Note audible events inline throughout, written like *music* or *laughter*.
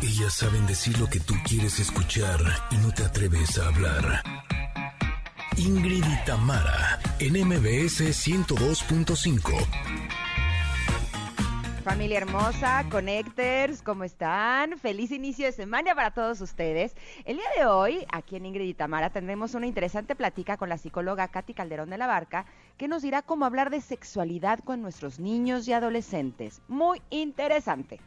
Ellas saben decir lo que tú quieres escuchar y no te atreves a hablar. Ingrid y Tamara, en MBS 102.5. Familia hermosa, Connectors, ¿cómo están? Feliz inicio de semana para todos ustedes. El día de hoy, aquí en Ingrid y Tamara, tendremos una interesante plática con la psicóloga Katy Calderón de la Barca, que nos dirá cómo hablar de sexualidad con nuestros niños y adolescentes. Muy interesante.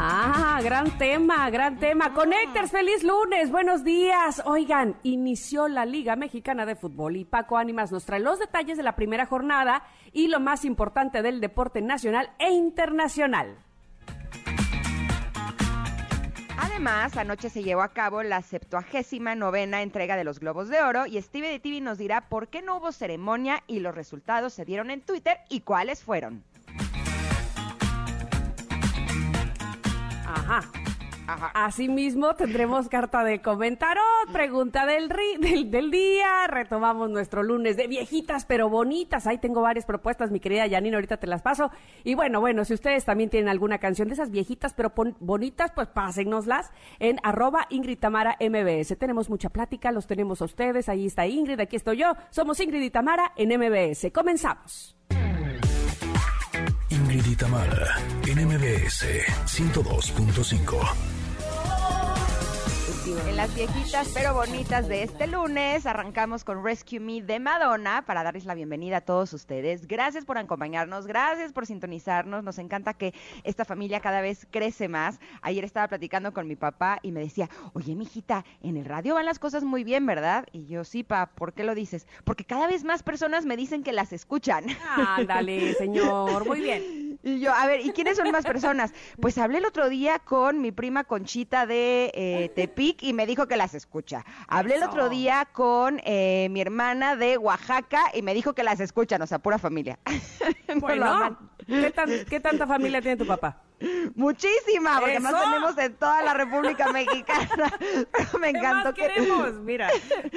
Ah, gran tema, gran tema. Connectors, feliz lunes, buenos días. Oigan, inició la Liga Mexicana de Fútbol y Paco Ánimas nos trae los detalles de la primera jornada y lo más importante del deporte nacional e internacional. Además, anoche se llevó a cabo la 79 novena entrega de los Globos de Oro y Steve de TV nos dirá por qué no hubo ceremonia y los resultados se dieron en Twitter y cuáles fueron. Ajá. Asimismo, tendremos carta de comentarot, pregunta del, del, del, día, retomamos nuestro lunes de viejitas pero bonitas. Ahí tengo varias propuestas, mi querida Janina, ahorita te las paso. Y bueno, bueno, si ustedes también tienen alguna canción de esas viejitas pero bonitas, pues pásennoslas en arroba Ingrid Tamara MBS. Tenemos mucha plática, los tenemos a ustedes, ahí está Ingrid, aquí estoy yo. Somos Ingrid y Tamara en MBS. Comenzamos. Ingrid y Tamara, en MBS 102.5. En las viejitas pero bonitas de este lunes arrancamos con Rescue Me de Madonna para darles la bienvenida a todos ustedes. Gracias por acompañarnos, gracias por sintonizarnos. Nos encanta que esta familia cada vez crece más. Ayer estaba platicando con mi papá y me decía, oye, mijita, en el radio van las cosas muy bien, ¿verdad? Y yo, sí, pa, ¿por qué lo dices? Porque cada vez más personas me dicen que las escuchan. Ándale, señor, muy bien. Y yo, a ver, ¿y quiénes son más personas? Pues hablé el otro día con mi prima Conchita de eh, Tepic y me dijo que las escucha. Hablé el otro día con eh, mi hermana de Oaxaca y me dijo que las escuchan, o sea, pura familia. *laughs* Bueno, ¿qué, tanta familia tiene tu papá? Muchísima, porque nos tenemos en toda la República Mexicana. Pero *laughs* me encantó que queremos, mira,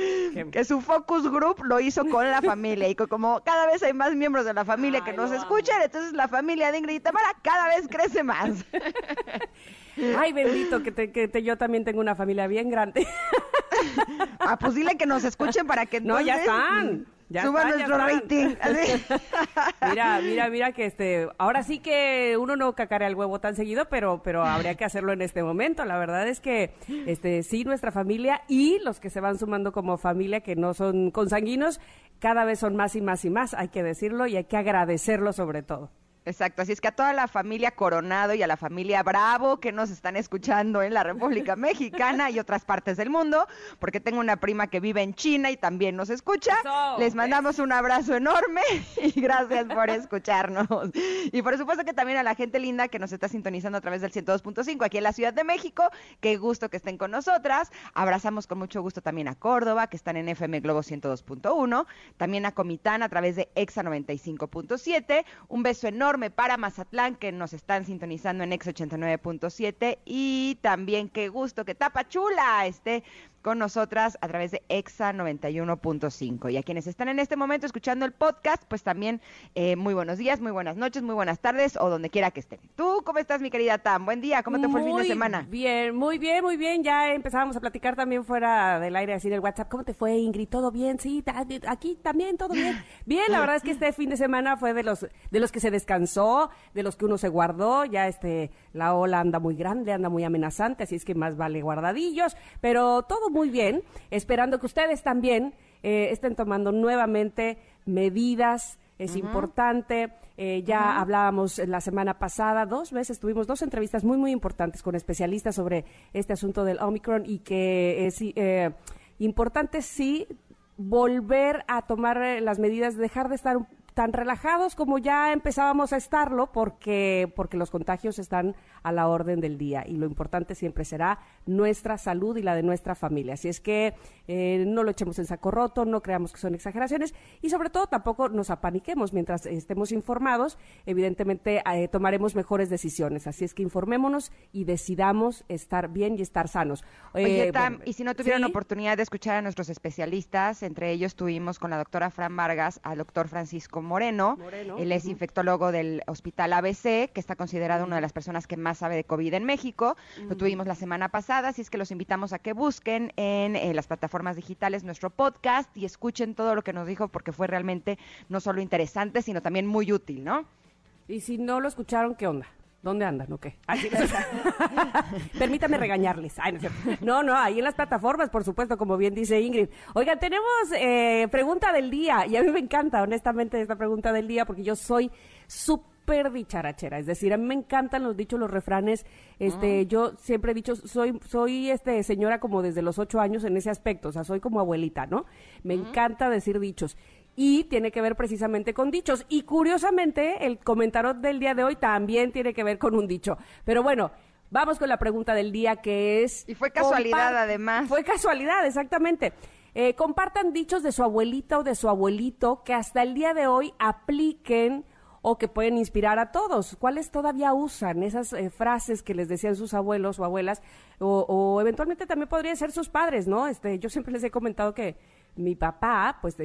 *laughs* que su focus group lo hizo con la familia y como cada vez hay más miembros de la familia que nos escuchan, entonces la familia de Ingrid y Tamara cada vez crece más. *laughs* Ay, bendito, que, te, que yo también tengo una familia bien grande. Ah, pues dile que nos escuchen para que No, ya están. Ya Suba nuestro rating. *laughs* mira, mira, mira que este, ahora sí que uno no cacarea el huevo tan seguido, pero, pero habría que hacerlo en este momento. La verdad es que, este, sí, nuestra familia y los que se van sumando como familia que no son consanguinos, cada vez son más y más y más, hay que decirlo y hay que agradecerlo sobre todo. Exacto, así es que a toda la familia Coronado y a la familia Bravo que nos están escuchando en la República *laughs* Mexicana y otras partes del mundo, porque tengo una prima que vive en China y también nos escucha, les mandamos un abrazo enorme *laughs* y gracias por escucharnos. Y por supuesto que también a la gente linda que nos está sintonizando a través del 102.5 aquí en la Ciudad de México, qué gusto que estén con nosotras. Abrazamos con mucho gusto también a Córdoba, que están en FM Globo 102.1, también a Comitán a través de EXA 95.7. Un beso enorme para Mazatlán, que nos están sintonizando en X89.7. Y también qué gusto que Tapachula esté con nosotras a través de EXA 91.5. Y a quienes están en este momento escuchando el podcast, pues también eh, muy buenos días, muy buenas noches, muy buenas tardes o donde quiera que estén. ¿Tú cómo estás, mi querida Tam? Buen día, ¿cómo te fue el fin de semana? Bien, muy bien, muy bien. Ya empezábamos a platicar también fuera del aire, así en el WhatsApp. ¿Cómo te fue, Ingrid? ¿Todo bien? Sí, aquí también todo bien. Bien, la verdad es que este fin de semana fue de los, de los que se descansó, de los que uno se guardó. Ya este, la ola anda muy grande, anda muy amenazante, así es que más vale guardadillos, pero todo muy bien, esperando que ustedes también eh, estén tomando nuevamente medidas. Es importante. Eh, ya hablábamos la semana pasada, dos veces tuvimos dos entrevistas muy, muy importantes con especialistas sobre este asunto del Omicron y que es eh, importante, sí, volver a tomar las medidas, dejar de estar tan relajados como ya empezábamos a estarlo porque porque los contagios están a la orden del día y lo importante siempre será nuestra salud y la de nuestra familia. Así es que eh, no lo echemos en saco roto, no creamos que son exageraciones y sobre todo tampoco nos apaniquemos mientras estemos informados. Evidentemente eh, tomaremos mejores decisiones. Así es que informémonos y decidamos estar bien y estar sanos. Oye, eh, y si no tuvieron oportunidad de escuchar a nuestros especialistas, entre ellos tuvimos con la doctora Fran Vargas al doctor Francisco Francisco Moreno. Moreno, Él es infectólogo del Hospital ABC, que está considerado una de las personas que más sabe de COVID en México. Lo tuvimos la semana pasada, así es que los invitamos a que busquen en eh, las plataformas digitales nuestro podcast y escuchen todo lo que nos dijo porque fue realmente no solo interesante, sino también muy útil, ¿no? Y si no lo escucharon, ¿qué onda? ¿Dónde andan o qué? *laughs* Permítame regañarles. Ay, no, es cierto. no, no, ahí en las plataformas, por supuesto, como bien dice Ingrid. Oigan, tenemos eh, pregunta del día y a mí me encanta, honestamente, esta pregunta del día porque yo soy súper dicharachera. Es decir, a mí me encantan los dichos, los refranes. Este, yo siempre he dicho, soy, soy este señora como desde los ocho años en ese aspecto, o sea, soy como abuelita, ¿no? Me encanta decir dichos y tiene que ver precisamente con dichos. Y curiosamente, el comentario del día de hoy también tiene que ver con un dicho. Pero bueno, vamos con la pregunta del día que es... Y fue casualidad, además. Fue casualidad, exactamente. Eh, compartan dichos de su abuelita o de su abuelito que hasta el día de hoy apliquen o que pueden inspirar a todos. ¿Cuáles todavía usan esas eh, frases que les decían sus abuelos o abuelas? O, o eventualmente también podrían ser sus padres, ¿no? Este, yo siempre les he comentado que mi papá, pues,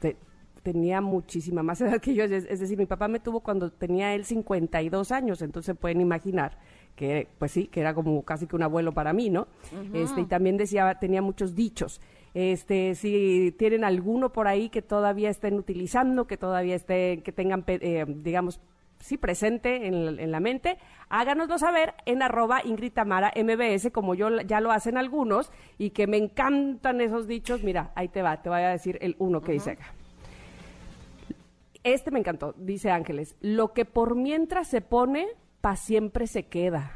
te- tenía muchísima más *laughs* edad que yo. Es, es decir, mi papá me tuvo cuando tenía él 52 años, entonces pueden imaginar que, pues sí, que era como casi que un abuelo para mí, ¿no? Este, y también decía, tenía muchos dichos. Este, si tienen alguno por ahí que todavía estén utilizando, que todavía estén, que tengan, eh, digamos, sí presente en, la- en la mente, háganoslo saber en arroba Ingrid Tamara MBS, como yo ya lo hacen algunos, y que me encantan esos dichos. Mira, ahí te va, te voy a decir el uno que dice acá. Este me encantó, dice Ángeles, lo que por mientras se pone, pa' siempre se queda.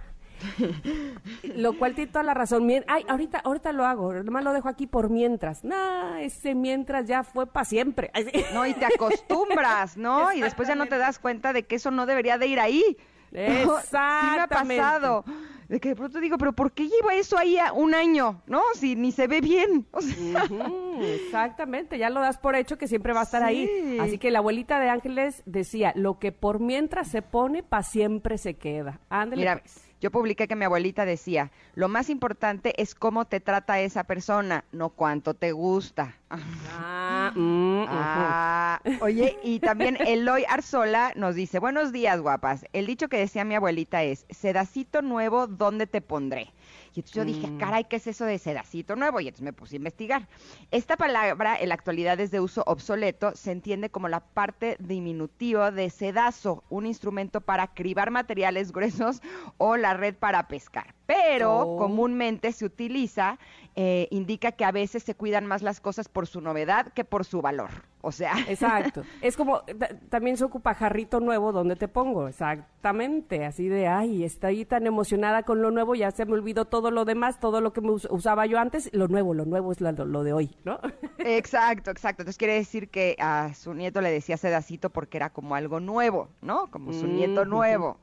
Lo cual tiene toda la razón. Ay, ahorita, ahorita lo hago, nomás lo dejo aquí por mientras. Nah, ese mientras ya fue para siempre. Ay, *laughs* sí. No, y te acostumbras, ¿no? Y después ya no te das cuenta de que eso no debería de ir ahí. *laughs* Sí me ha Exactamente. pasado. De que de pronto digo, pero ¿por qué lleva eso ahí a un año? ¿No? Si ni se ve bien. O sea, Ujú, exactamente, ya lo das por hecho que siempre va a estar ahí. Sí. Así que la abuelita de Ángeles decía, lo que por mientras se pone, pa' siempre se queda. Ándale, Mira, pues. Yo publiqué que mi abuelita decía, lo más importante es cómo te trata esa persona, no cuánto te gusta. Ah, *laughs* mm. Ah, oye, y también *laughs* Eloy Arzola nos dice, buenos días, guapas. El dicho que decía mi abuelita es, sedacito nuevo, ¿dónde te pondré? Y entonces yo dije, caray, ¿qué es eso de sedacito nuevo? Y entonces me puse a investigar. Esta palabra en la actualidad es de uso obsoleto, se entiende como la parte diminutiva de sedazo, un instrumento para cribar materiales *laughs* gruesos o la red para pescar. Pero Oh. comúnmente se utiliza, eh, indica que a veces se cuidan más las cosas por su novedad que por su valor. O sea, Exacto. *laughs* Es como, ta- también se ocupa jarrito nuevo, ¿dónde te pongo? Exactamente. Así de, ay, estoy tan emocionada con lo nuevo, ya se me olvidó todo lo demás, todo lo que me us- usaba yo antes. Lo nuevo, lo nuevo es la- lo de hoy, ¿no? *laughs* Exacto, exacto. Entonces quiere decir que a su nieto le decía sedacito porque era como algo nuevo, ¿no? Como su nieto Ujú. nuevo.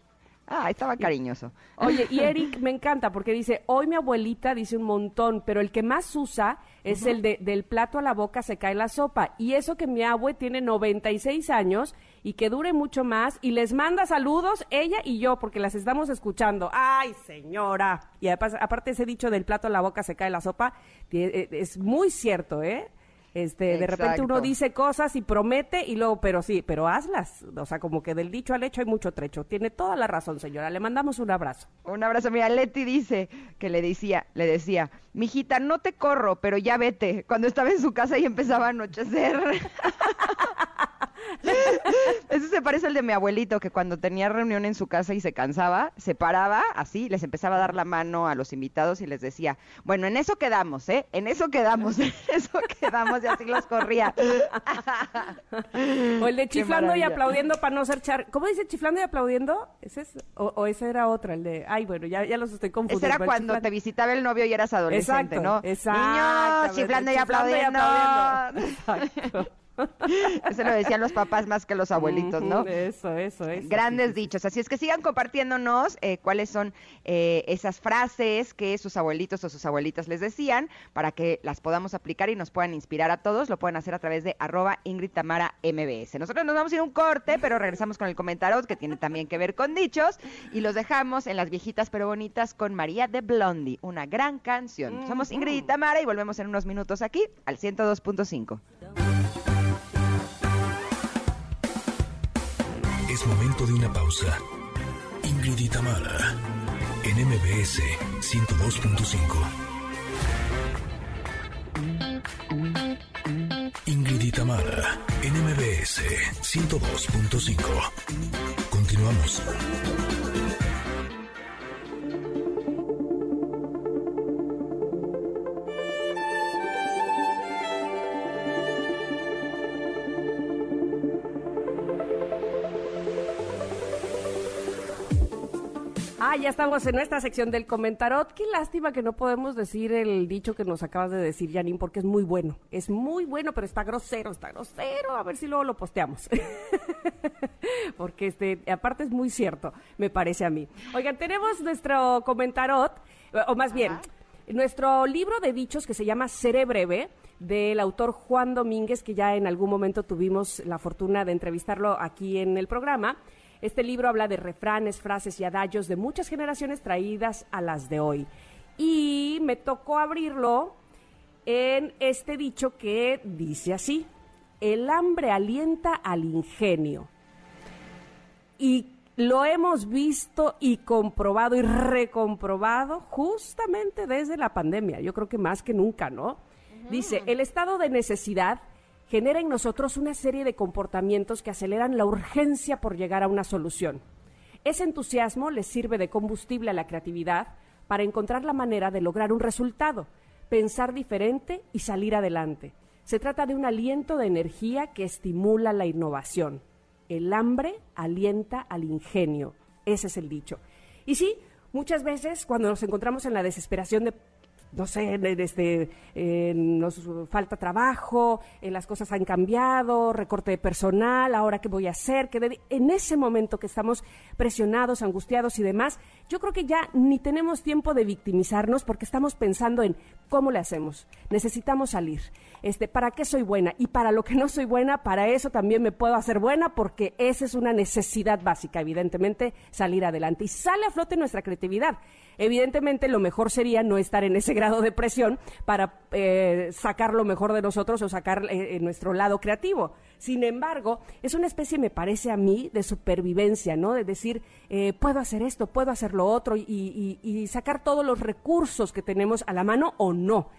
Ah, estaba cariñoso. Oye, y *laughs* Eric me encanta porque dice, hoy mi abuelita dice un montón, pero el que más usa es el de del plato a la boca se cae la sopa. Y eso que mi abue tiene 96 años y que dure mucho más y les manda saludos ella y yo porque las estamos escuchando. Ay, señora. Y aparte ese dicho del plato a la boca se cae la sopa, eh, es muy cierto, ¿eh? Este, de repente uno dice cosas y promete y luego, pero sí, pero hazlas. O sea, como que del dicho al hecho hay mucho trecho. Tiene toda la razón, señora. Le mandamos un abrazo. Un abrazo. Mira, Leti dice que le decía, le decía, mijita, no te corro, pero ya vete. Cuando estaba en su casa y empezaba a anochecer. *laughs* *laughs* Eso se parece al de mi abuelito, que cuando tenía reunión en su casa y se cansaba, se paraba así, les empezaba a dar la mano a los invitados y les decía, bueno, en eso quedamos, ¿eh? En eso quedamos, *laughs* en eso quedamos, y así los corría. *laughs* O el de chiflando y aplaudiendo para no ser char... ¿Cómo dice chiflando y aplaudiendo? ¿Ese es? O, o ese era otra, el de... Ay, bueno, ya, ya los estoy confundiendo. Ese era cuando chiflando- te visitaba el novio y eras adolescente, Exacto, ¿no? exactamente, Niños, chiflando y chiflando y aplaudiendo. aplaudiendo. Exacto. Eso lo decían los papás más que los abuelitos, ¿no? Eso, eso, eso. Grandes sí, dichos. Así es que sigan compartiéndonos eh, cuáles son eh, esas frases que sus abuelitos o sus abuelitas les decían para que las podamos aplicar y nos puedan inspirar a todos. Lo pueden hacer a través de arroba Ingrid Tamara MBS. Nosotros nos vamos a ir a un corte, pero regresamos con el comentario que tiene también que ver con dichos y los dejamos en las viejitas pero bonitas con María de Blondie, una gran canción. Somos Ingrid y Tamara y volvemos en unos minutos aquí al 102.5. de una pausa. Ingrid en MBS 102.5. Ingrid en MBS 102.5. Continuamos. Ah, ya estamos en nuestra sección del comentarot. Qué lástima que no podemos decir el dicho que nos acabas de decir, Janine, porque es muy bueno. Es muy bueno, pero está grosero, está grosero. A ver si luego lo posteamos. *laughs* porque este, aparte es muy cierto, me parece a mí. Oigan, tenemos nuestro comentarot, o más bien, nuestro libro de dichos que se llama Seré Breve del autor Juan Domínguez, que ya en algún momento tuvimos la fortuna de entrevistarlo aquí en el programa. Este libro habla de refranes, frases y adagos de muchas generaciones traídas a las de hoy. Y me tocó abrirlo en este dicho que dice así, el hambre alienta al ingenio. Y lo hemos visto y comprobado y recomprobado justamente desde la pandemia, yo creo que más que nunca, ¿no? Dice, el estado de necesidad genera en nosotros una serie de comportamientos que aceleran la urgencia por llegar a una solución. Ese entusiasmo les sirve de combustible a la creatividad para encontrar la manera de lograr un resultado, pensar diferente y salir adelante. Se trata de un aliento de energía que estimula la innovación. El hambre alienta al ingenio. Ese es el dicho. Y sí, muchas veces cuando nos encontramos en la desesperación de no sé, desde nos falta trabajo, las cosas han cambiado, recorte de personal, ahora qué voy a hacer, que en ese momento que estamos presionados, angustiados y demás, yo creo que ya ni tenemos tiempo de victimizarnos porque estamos pensando en cómo le hacemos. Necesitamos salir. Este, ¿para qué soy buena? Y para lo que no soy buena, para eso también me puedo hacer buena porque esa es una necesidad básica, evidentemente, salir adelante y sale a flote nuestra creatividad. Evidentemente, lo mejor sería no estar en ese grado de presión para eh, sacar lo mejor de nosotros o sacar eh, nuestro lado creativo. Sin embargo, es una especie, me parece a mí, de supervivencia, ¿no? De decir, eh, puedo hacer esto, puedo hacer lo otro y, y sacar todos los recursos que tenemos a la mano o no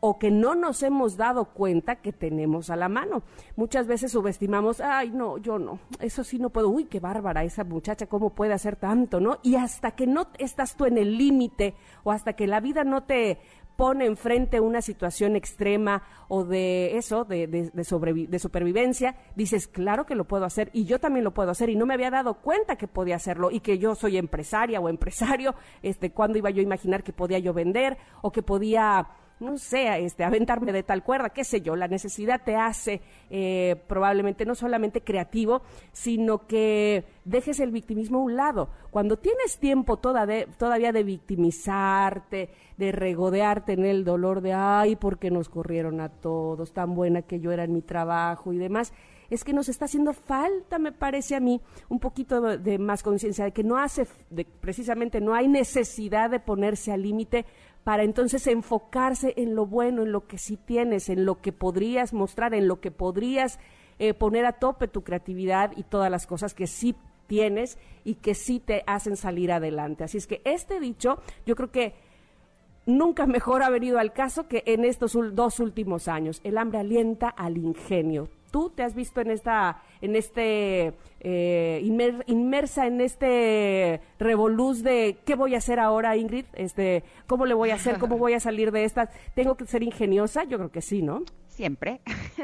o que no nos hemos dado cuenta que tenemos a la mano. Muchas veces subestimamos, ay, no, yo no, eso sí no puedo, uy, qué bárbara esa muchacha, ¿cómo puede hacer tanto, no? Y hasta que no estás tú en el límite o hasta que la vida no te pone enfrente una situación extrema o de eso, de, de, de supervivencia, dices, claro que lo puedo hacer y yo también lo puedo hacer y no me había dado cuenta que podía hacerlo y que yo soy empresaria o empresario, este, cuando iba yo a imaginar que podía yo vender o que podía no sé, este, aventarme de tal cuerda, qué sé yo, la necesidad te hace eh, probablemente no solamente creativo, sino que dejes el victimismo a un lado. Cuando tienes tiempo toda de, todavía de victimizarte, de regodearte en el dolor de, ay, porque nos corrieron a todos, tan buena que yo era en mi trabajo y demás, es que nos está haciendo falta, me parece a mí, un poquito de, más conciencia de que no hace, de, precisamente no hay necesidad de ponerse al límite para entonces enfocarse en lo bueno, en lo que sí tienes, en lo que podrías mostrar, en lo que podrías eh, poner a tope tu creatividad y todas las cosas que sí tienes y que sí te hacen salir adelante. Así es que este dicho, yo creo que nunca mejor ha venido al caso que en estos dos últimos años. El hambre alienta al ingenio. ¿Tú te has visto en esta, en este, eh, inmersa en este revoluz de qué voy a hacer ahora, Ingrid? Este, ¿Cómo le voy a hacer? ¿Cómo voy a salir de esta? ¿Tengo que ser ingeniosa? Yo creo que sí, ¿no? Siempre. *laughs*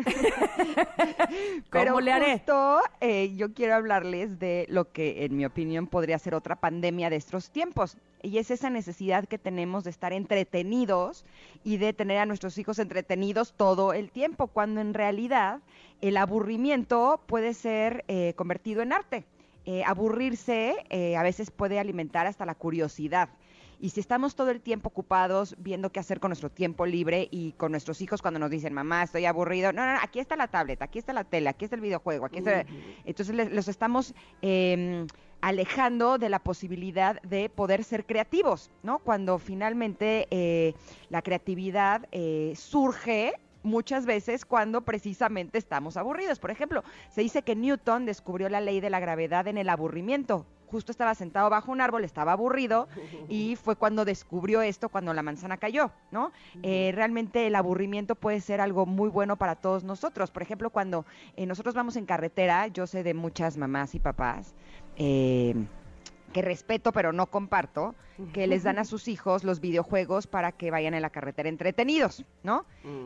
¿Cómo Pero le haré? justo, eh, yo quiero hablarles de lo que, en mi opinión, podría ser otra pandemia de estos tiempos. Y es esa necesidad que tenemos de estar entretenidos y de tener a nuestros hijos entretenidos todo el tiempo, cuando en realidad el aburrimiento puede ser eh, convertido en arte. Eh, aburrirse eh, a veces puede alimentar hasta la curiosidad. Y si estamos todo el tiempo ocupados viendo qué hacer con nuestro tiempo libre y con nuestros hijos cuando nos dicen, mamá, estoy aburrido, no, no, no aquí está la tablet, aquí está la tele, aquí está el videojuego, aquí está... Entonces les- los estamos em, alejando de la posibilidad de poder ser creativos, ¿no? Cuando finalmente eh, la creatividad eh, surge muchas veces cuando precisamente estamos aburridos. Por ejemplo, se dice que Newton descubrió la ley de la gravedad en el aburrimiento. Justo estaba sentado bajo un árbol, estaba aburrido y *laughs* fue cuando descubrió esto, cuando la manzana cayó, ¿no? Eh, realmente el aburrimiento puede ser algo muy bueno para todos nosotros. Por ejemplo, cuando eh, nosotros vamos en carretera, yo sé de muchas mamás y papás eh, que respeto pero no comparto, que les dan a sus hijos los videojuegos para que vayan en la carretera entretenidos, ¿no?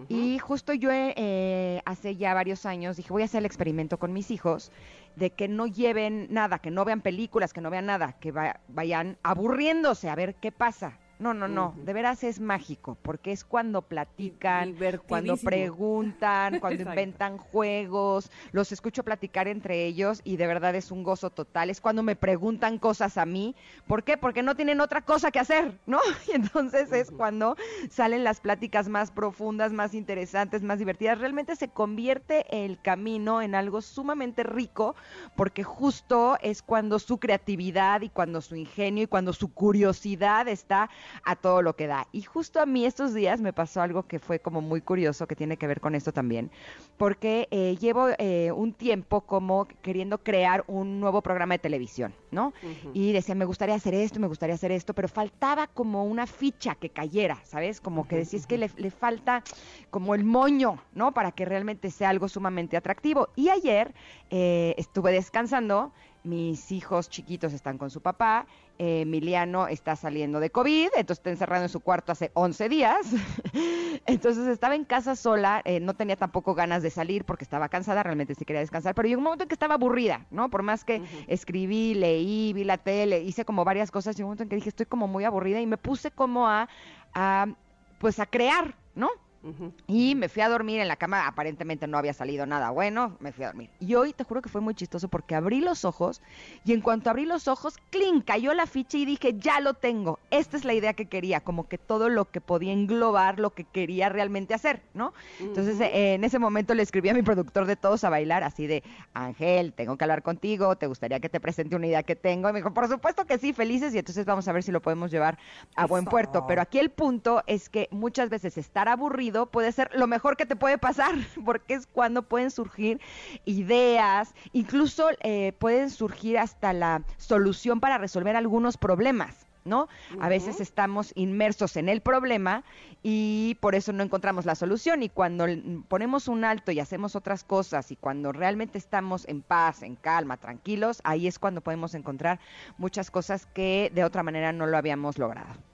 Y justo yo eh, hace ya varios años dije, voy a hacer el experimento con mis hijos de que no lleven nada, que no vean películas, que no vean nada, que vayan aburriéndose a ver qué pasa. No, no, no, de veras es mágico, porque es cuando platican, cuando preguntan, *laughs* cuando inventan juegos, los escucho platicar entre ellos y de verdad es un gozo total. Es cuando me preguntan cosas a mí, ¿por qué? Porque no tienen otra cosa que hacer, ¿no? *laughs* Y entonces es cuando salen las pláticas más profundas, más interesantes, más divertidas. Realmente se convierte el camino en algo sumamente rico, porque justo es cuando su creatividad y cuando su ingenio y cuando su curiosidad está a todo lo que da. Y justo a mí estos días me pasó algo que fue como muy curioso, que tiene que ver con esto también, porque eh, llevo eh, un tiempo como queriendo crear un nuevo programa de televisión, ¿no? Y decía, me gustaría hacer esto, me gustaría hacer esto, pero faltaba como una ficha que cayera, ¿sabes? Como que decía, es que le, falta como el moño, ¿no? Para que realmente sea algo sumamente atractivo. Y ayer eh, estuve descansando mis hijos chiquitos están con su papá, Emiliano está saliendo de COVID, entonces está encerrado en su cuarto hace 11 días, *laughs* entonces estaba en casa sola, eh, no tenía tampoco ganas de salir porque estaba cansada, realmente sí quería descansar, pero llegó un momento en que estaba aburrida, ¿no? Por más que escribí, leí, vi la tele, hice como varias cosas, llegó un momento en que dije, estoy como muy aburrida y me puse como a, a pues a crear, ¿no? Y me fui a dormir en la cama, aparentemente no había salido nada bueno, me fui a dormir. Y hoy te juro que fue muy chistoso porque abrí los ojos y en cuanto abrí los ojos, ¡clink! cayó la ficha y dije, ya lo tengo, esta es la idea que quería, como que todo lo que podía englobar lo que quería realmente hacer, ¿no? Entonces eh, en ese momento le escribí a mi productor de Todos a Bailar, así de, Ángel, tengo que hablar contigo, ¿te gustaría que te presente una idea que tengo? Y me dijo, por supuesto que sí, felices, y entonces vamos a ver si lo podemos llevar a buen puerto. Pero aquí el punto es que muchas veces estar aburrido puede ser lo mejor que te puede pasar, *laughs* porque es cuando pueden surgir ideas, incluso eh, pueden surgir hasta la solución para resolver algunos problemas. ¿no? A veces estamos inmersos en el problema y por eso no encontramos la solución y cuando ponemos un alto y hacemos otras cosas y cuando realmente estamos en paz, en calma, tranquilos, ahí es cuando podemos encontrar muchas cosas que de otra manera no lo habíamos logrado.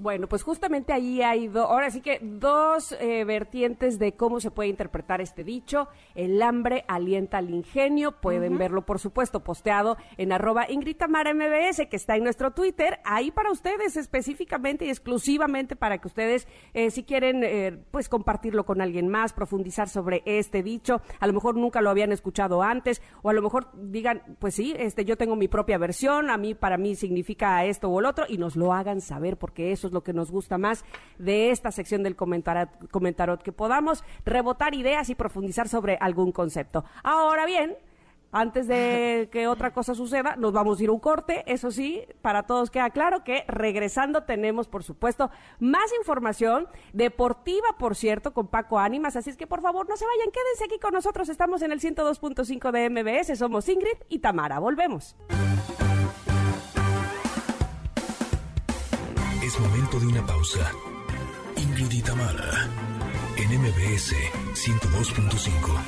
Bueno, pues justamente ahí hay dos, ahora sí que dos eh, vertientes de cómo se puede interpretar este dicho. El hambre alienta al ingenio. Pueden verlo, por supuesto, posteado en arroba MBS, que está en nuestro Twitter. Ahí para ustedes específicamente y exclusivamente para que ustedes, eh, si quieren, eh, pues compartirlo con alguien más, profundizar sobre este dicho. A lo mejor nunca lo habían escuchado antes o a lo mejor digan, pues sí, este, yo tengo mi propia versión, a mí, para mí significa esto o el otro y nos lo hagan saber porque eso lo que nos gusta más de esta sección del comentarot, comentarot, que podamos rebotar ideas y profundizar sobre algún concepto. Ahora bien, antes de *laughs* que otra cosa suceda, nos vamos a ir a un corte. Eso sí, para todos queda claro que regresando tenemos, por supuesto, más información deportiva, por cierto, con Paco Ánimas. Así es que, por favor, no se vayan, quédense aquí con nosotros. Estamos en el 102.5 de MBS. Somos Ingrid y Tamara. Volvemos. Es momento de una pausa. Ingrid y en MBS 102.5.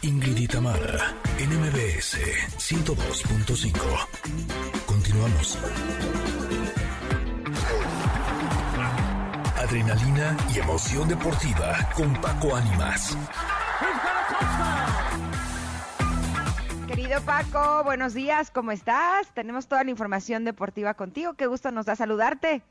Ingrid y en MBS 102.5. Continuamos. Adrenalina y emoción deportiva con Paco Ánimas. Querido Paco, buenos días, ¿cómo estás? Tenemos toda la información deportiva contigo. Qué gusto nos da saludarte.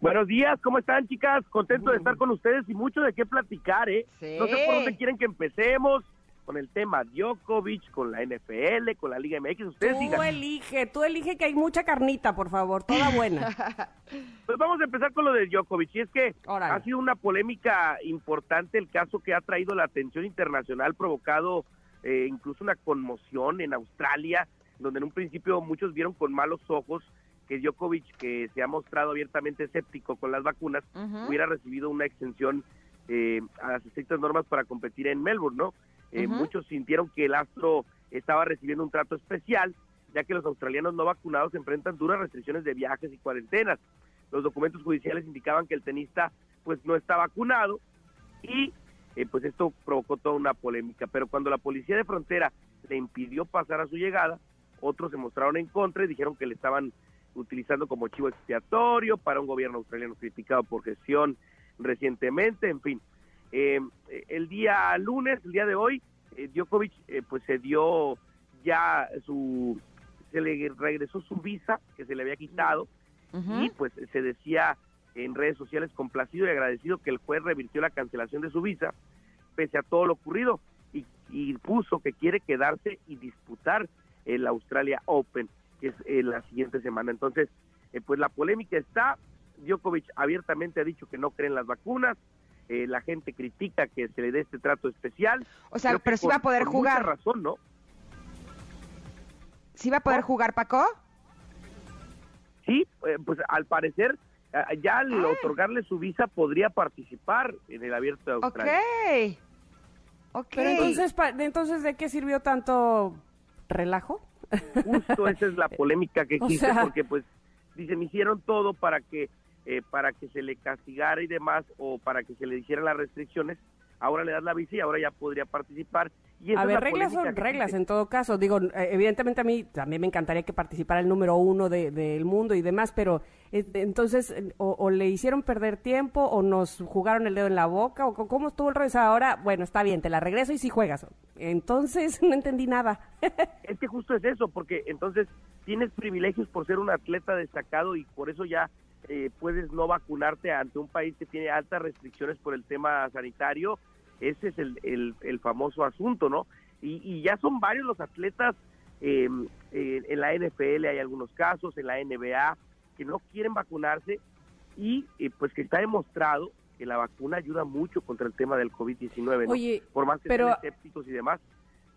Buenos días, ¿cómo están, chicas? Contento de estar con ustedes y mucho de qué platicar, ¿eh? No sé por dónde quieren que empecemos con el tema Djokovic, con la NFL, con la Liga MX. Ustedes tú elige, tú elige que hay mucha carnita, por favor, toda buena. *laughs* pues vamos a empezar con lo de Djokovic. Y es que ha sido una polémica importante el caso que ha traído la atención internacional, provocado eh, incluso una conmoción en Australia, donde en un principio muchos vieron con malos ojos que Djokovic, que se ha mostrado abiertamente escéptico con las vacunas, hubiera recibido una extensión eh, a las estrictas normas para competir en Melbourne, ¿no? Eh, muchos sintieron que el astro estaba recibiendo un trato especial, ya que los australianos no vacunados enfrentan duras restricciones de viajes y cuarentenas. Los documentos judiciales indicaban que el tenista pues no está vacunado y eh, pues esto provocó toda una polémica. Pero cuando la policía de frontera le impidió pasar a su llegada, otros se mostraron en contra y dijeron que le estaban utilizando como chivo expiatorio para un gobierno australiano criticado por gestión recientemente, en fin. Eh, el día lunes, el día de hoy, eh, Djokovic eh, pues se dio ya su, se le regresó su visa que se le había quitado y pues se decía en redes sociales complacido y agradecido que el juez revirtió la cancelación de su visa pese a todo lo ocurrido y, y puso que quiere quedarse y disputar el Australia Open que es eh, la siguiente semana. Entonces, eh, pues la polémica está, Djokovic abiertamente ha dicho que no cree en las vacunas, eh, la gente critica que se le dé este trato especial. O sea, pero sí va a poder jugar. razón, ¿no? ¿Sí va a poder jugar, Paco? Sí, pues al parecer ya al ah. otorgarle su visa podría participar en el abierto de Australia. Ok. Ok. Pero entonces, entonces, ¿de qué sirvió tanto relajo? Justo esa es la *laughs* polémica que existe, porque pues dice, me hicieron todo para que, eh, para que se le castigara y demás, o para que se le hicieran las restricciones, ahora le das la visa y ahora ya podría participar. Y a ver, reglas son reglas en todo caso. Digo, eh, evidentemente a mí también me encantaría que participara el número uno del mundo y demás, pero eh, entonces o, le hicieron perder tiempo o nos jugaron el dedo en la boca o cómo estuvo el rollo. Ahora, bueno, está bien, te la regreso y si juegas. Entonces *laughs* no entendí nada. es que justo es eso, porque entonces tienes privilegios por ser un atleta destacado y por eso ya eh, puedes no vacunarte ante un país que tiene altas restricciones por el tema sanitario. Ese es el, el, famoso asunto, ¿no? Y, ya son varios los atletas em, en la NFL, hay algunos casos, en la NBA, que no quieren vacunarse y eh, pues que está demostrado que la vacuna ayuda mucho contra el tema del COVID-19, ¿no? Oye, por más que pero... sean escépticos y demás.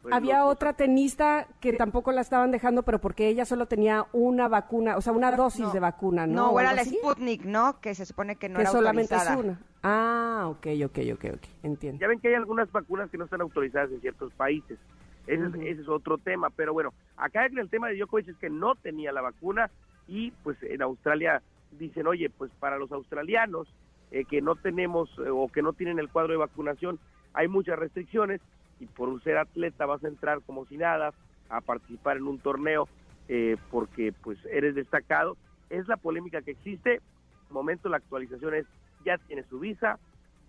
Pues, Había otra tenista que tampoco la estaban dejando, pero porque ella solo tenía una vacuna, o sea, una dosis de vacuna, ¿no? No, era la Sputnik, ¿no? Que se supone que no que era solamente es una. Ah, ok, ok, ok, ok, entiendo. Ya ven que hay algunas vacunas que no están autorizadas en ciertos países. Ese, es, otro tema, pero bueno, acá el tema de Djokovic es que no tenía la vacuna y pues en Australia dicen, oye, pues para los australianos eh, que no tenemos eh, o que no tienen el cuadro de vacunación, hay muchas restricciones, y por ser atleta vas a entrar como si nada a participar en un torneo eh, porque pues eres destacado. Es la polémica que existe. De momento la actualización es ya tiene su visa,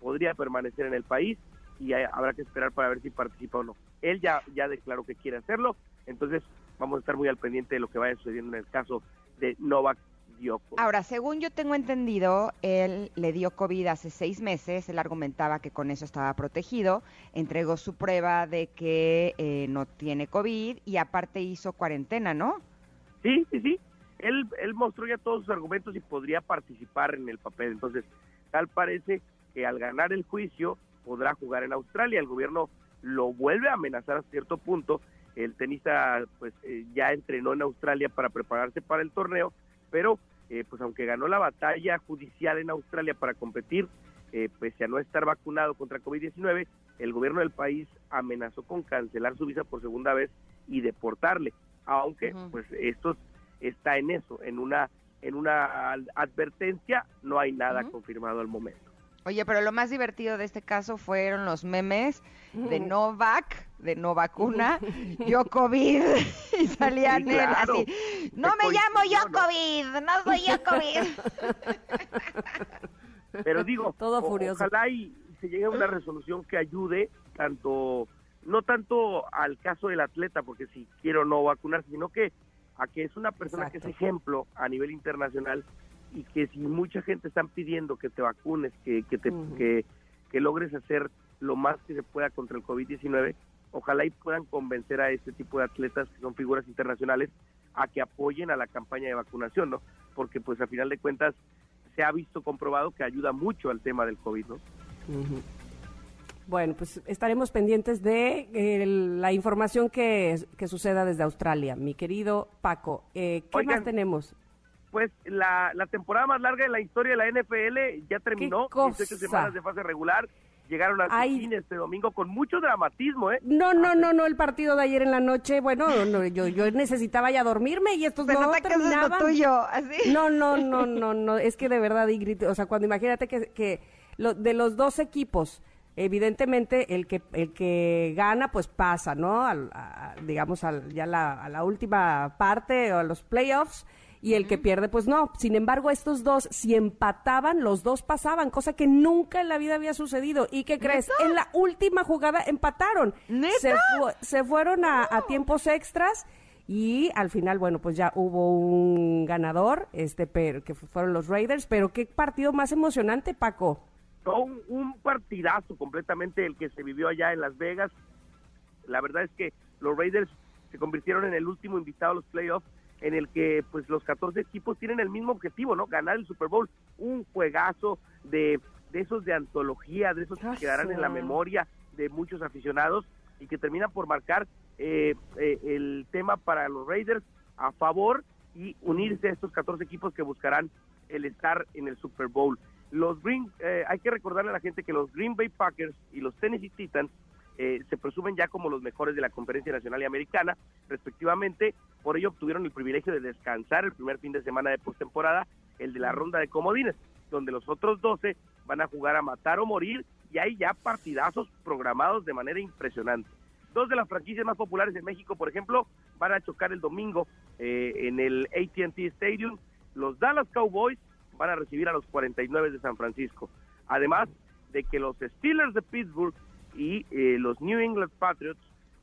podría permanecer en el país y habrá que esperar para ver si participa o no. Él ya, ya declaró que quiere hacerlo, entonces vamos a estar muy al pendiente de lo que vaya sucediendo en el caso de Novak Ahora, según yo tengo entendido, él le dio COVID hace seis meses, él argumentaba que con eso estaba protegido, entregó su prueba de que eh, no tiene COVID y aparte hizo cuarentena, ¿no? Sí, sí, sí. Él, él mostró ya todos sus argumentos y podría participar en el papel. Entonces, tal parece que al ganar el juicio podrá jugar en Australia. El gobierno lo vuelve a amenazar a cierto punto. El tenista pues eh, ya entrenó en Australia para prepararse para el torneo, pero eh, pues aunque ganó la batalla judicial en Australia para competir, eh, pese a no estar vacunado contra COVID-19, el gobierno del país amenazó con cancelar su visa por segunda vez y deportarle, aunque pues esto está en eso, en una en una advertencia, no hay nada confirmado al momento. Oye, pero lo más divertido de este caso fueron los memes de Novak, de no vacuna, yo COVID, *laughs* y salían así, no me llamo yo COVID, no soy yo COVID. *laughs* Pero digo, Todo furioso. ojalá y se llegue a una resolución que ayude tanto, no tanto al caso del atleta, porque si quiero no vacunar, sino que a que es una persona que es ejemplo a nivel internacional y que si mucha gente están pidiendo que te vacunes, que, que, te, que, logres hacer lo más que se pueda contra el COVID-19, ojalá y puedan convencer a este tipo de atletas que son figuras internacionales a que apoyen a la campaña de vacunación, ¿no? Porque pues a final de cuentas se ha visto comprobado que ayuda mucho al tema del COVID, ¿no? Bueno, pues estaremos pendientes de eh, la información que, que, suceda desde Australia. Mi querido Paco, eh, ¿qué más tenemos? Pues la, la temporada más larga de la historia de la NFL ya terminó, 18 semanas de fase regular, llegaron al fin este domingo con mucho dramatismo, ¿eh? No, no, no, no, el partido de ayer en la noche, bueno, no, yo, yo necesitaba ya dormirme y estos no terminaban. tuyo, así. No, no, no, no, no, es que de verdad, Ingrid, o sea, cuando imagínate que, que lo, de los dos equipos, evidentemente el que el que gana pues pasa, ¿no? digamos al, ya la, a la última parte o a los playoffs y el que pierde, pues no. Sin embargo, estos dos, si empataban, los dos pasaban, cosa que nunca en la vida había sucedido. ¿Y qué crees? En la última jugada empataron. Se, se fueron a, tiempos extras. Y al final, bueno, pues ya hubo un ganador, este, pero, que fueron los Raiders, pero qué partido más emocionante, Paco. Un, un partidazo completamente el que se vivió allá en Las Vegas. La verdad es que los Raiders se convirtieron en el último invitado a los playoffs en el que pues los 14 equipos tienen el mismo objetivo, ¿no? Ganar el Super Bowl, un juegazo de, de esos de antología, de esos que quedarán en la memoria de muchos aficionados y que terminan por marcar eh, eh, el tema para los Raiders a favor y unirse a estos 14 equipos que buscarán el estar en el Super Bowl. Los Green, eh, hay que recordarle a la gente que los Green Bay Packers y los Tennessee Titans eh, se presumen ya como los mejores de la Conferencia Nacional y Americana, respectivamente. Por ello obtuvieron el privilegio de descansar el primer fin de semana de postemporada, el de la ronda de comodines, donde los otros 12 van a jugar a matar o morir y hay ya partidazos programados de manera impresionante. Dos de las franquicias más populares de México, por ejemplo, van a chocar el domingo eh, en el ATT Stadium. Los Dallas Cowboys van a recibir a los 49 de San Francisco. Además de que los Steelers de Pittsburgh y eh, los New England Patriots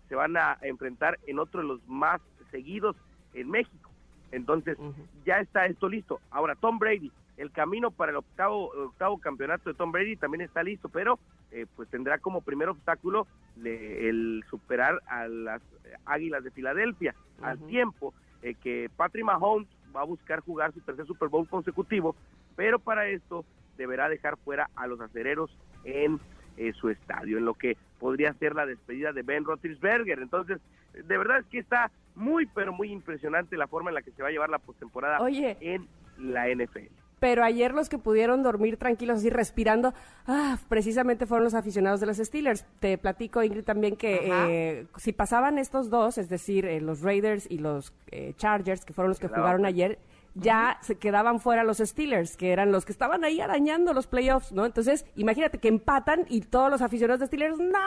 se van a enfrentar en otro de los más seguidos en México. Entonces, ya está esto listo. Ahora, Tom Brady, el camino para el octavo, octavo campeonato de Tom Brady también está listo, pero eh, pues tendrá como primer obstáculo el superar a las Águilas de Filadelfia, al tiempo eh, que Patrick Mahomes va a buscar jugar su tercer Super Bowl consecutivo, pero para esto deberá dejar fuera a los acereros en eh, su estadio, en lo que podría ser la despedida de Ben Roethlisberger. Entonces, de verdad es que está muy, pero muy impresionante la forma en la que se va a llevar la postemporada en la NFL. Pero ayer los que pudieron dormir tranquilos, así respirando, ah, precisamente fueron los aficionados de los Steelers. Te platico, Ingrid, también que eh, si pasaban estos dos, es decir, eh, los Raiders y los Chargers, que fueron los que jugaron ayer, ya se quedaban fuera los Steelers, que eran los que estaban ahí arañando los playoffs, ¿no? Entonces, imagínate que empatan y todos los aficionados de Steelers, no,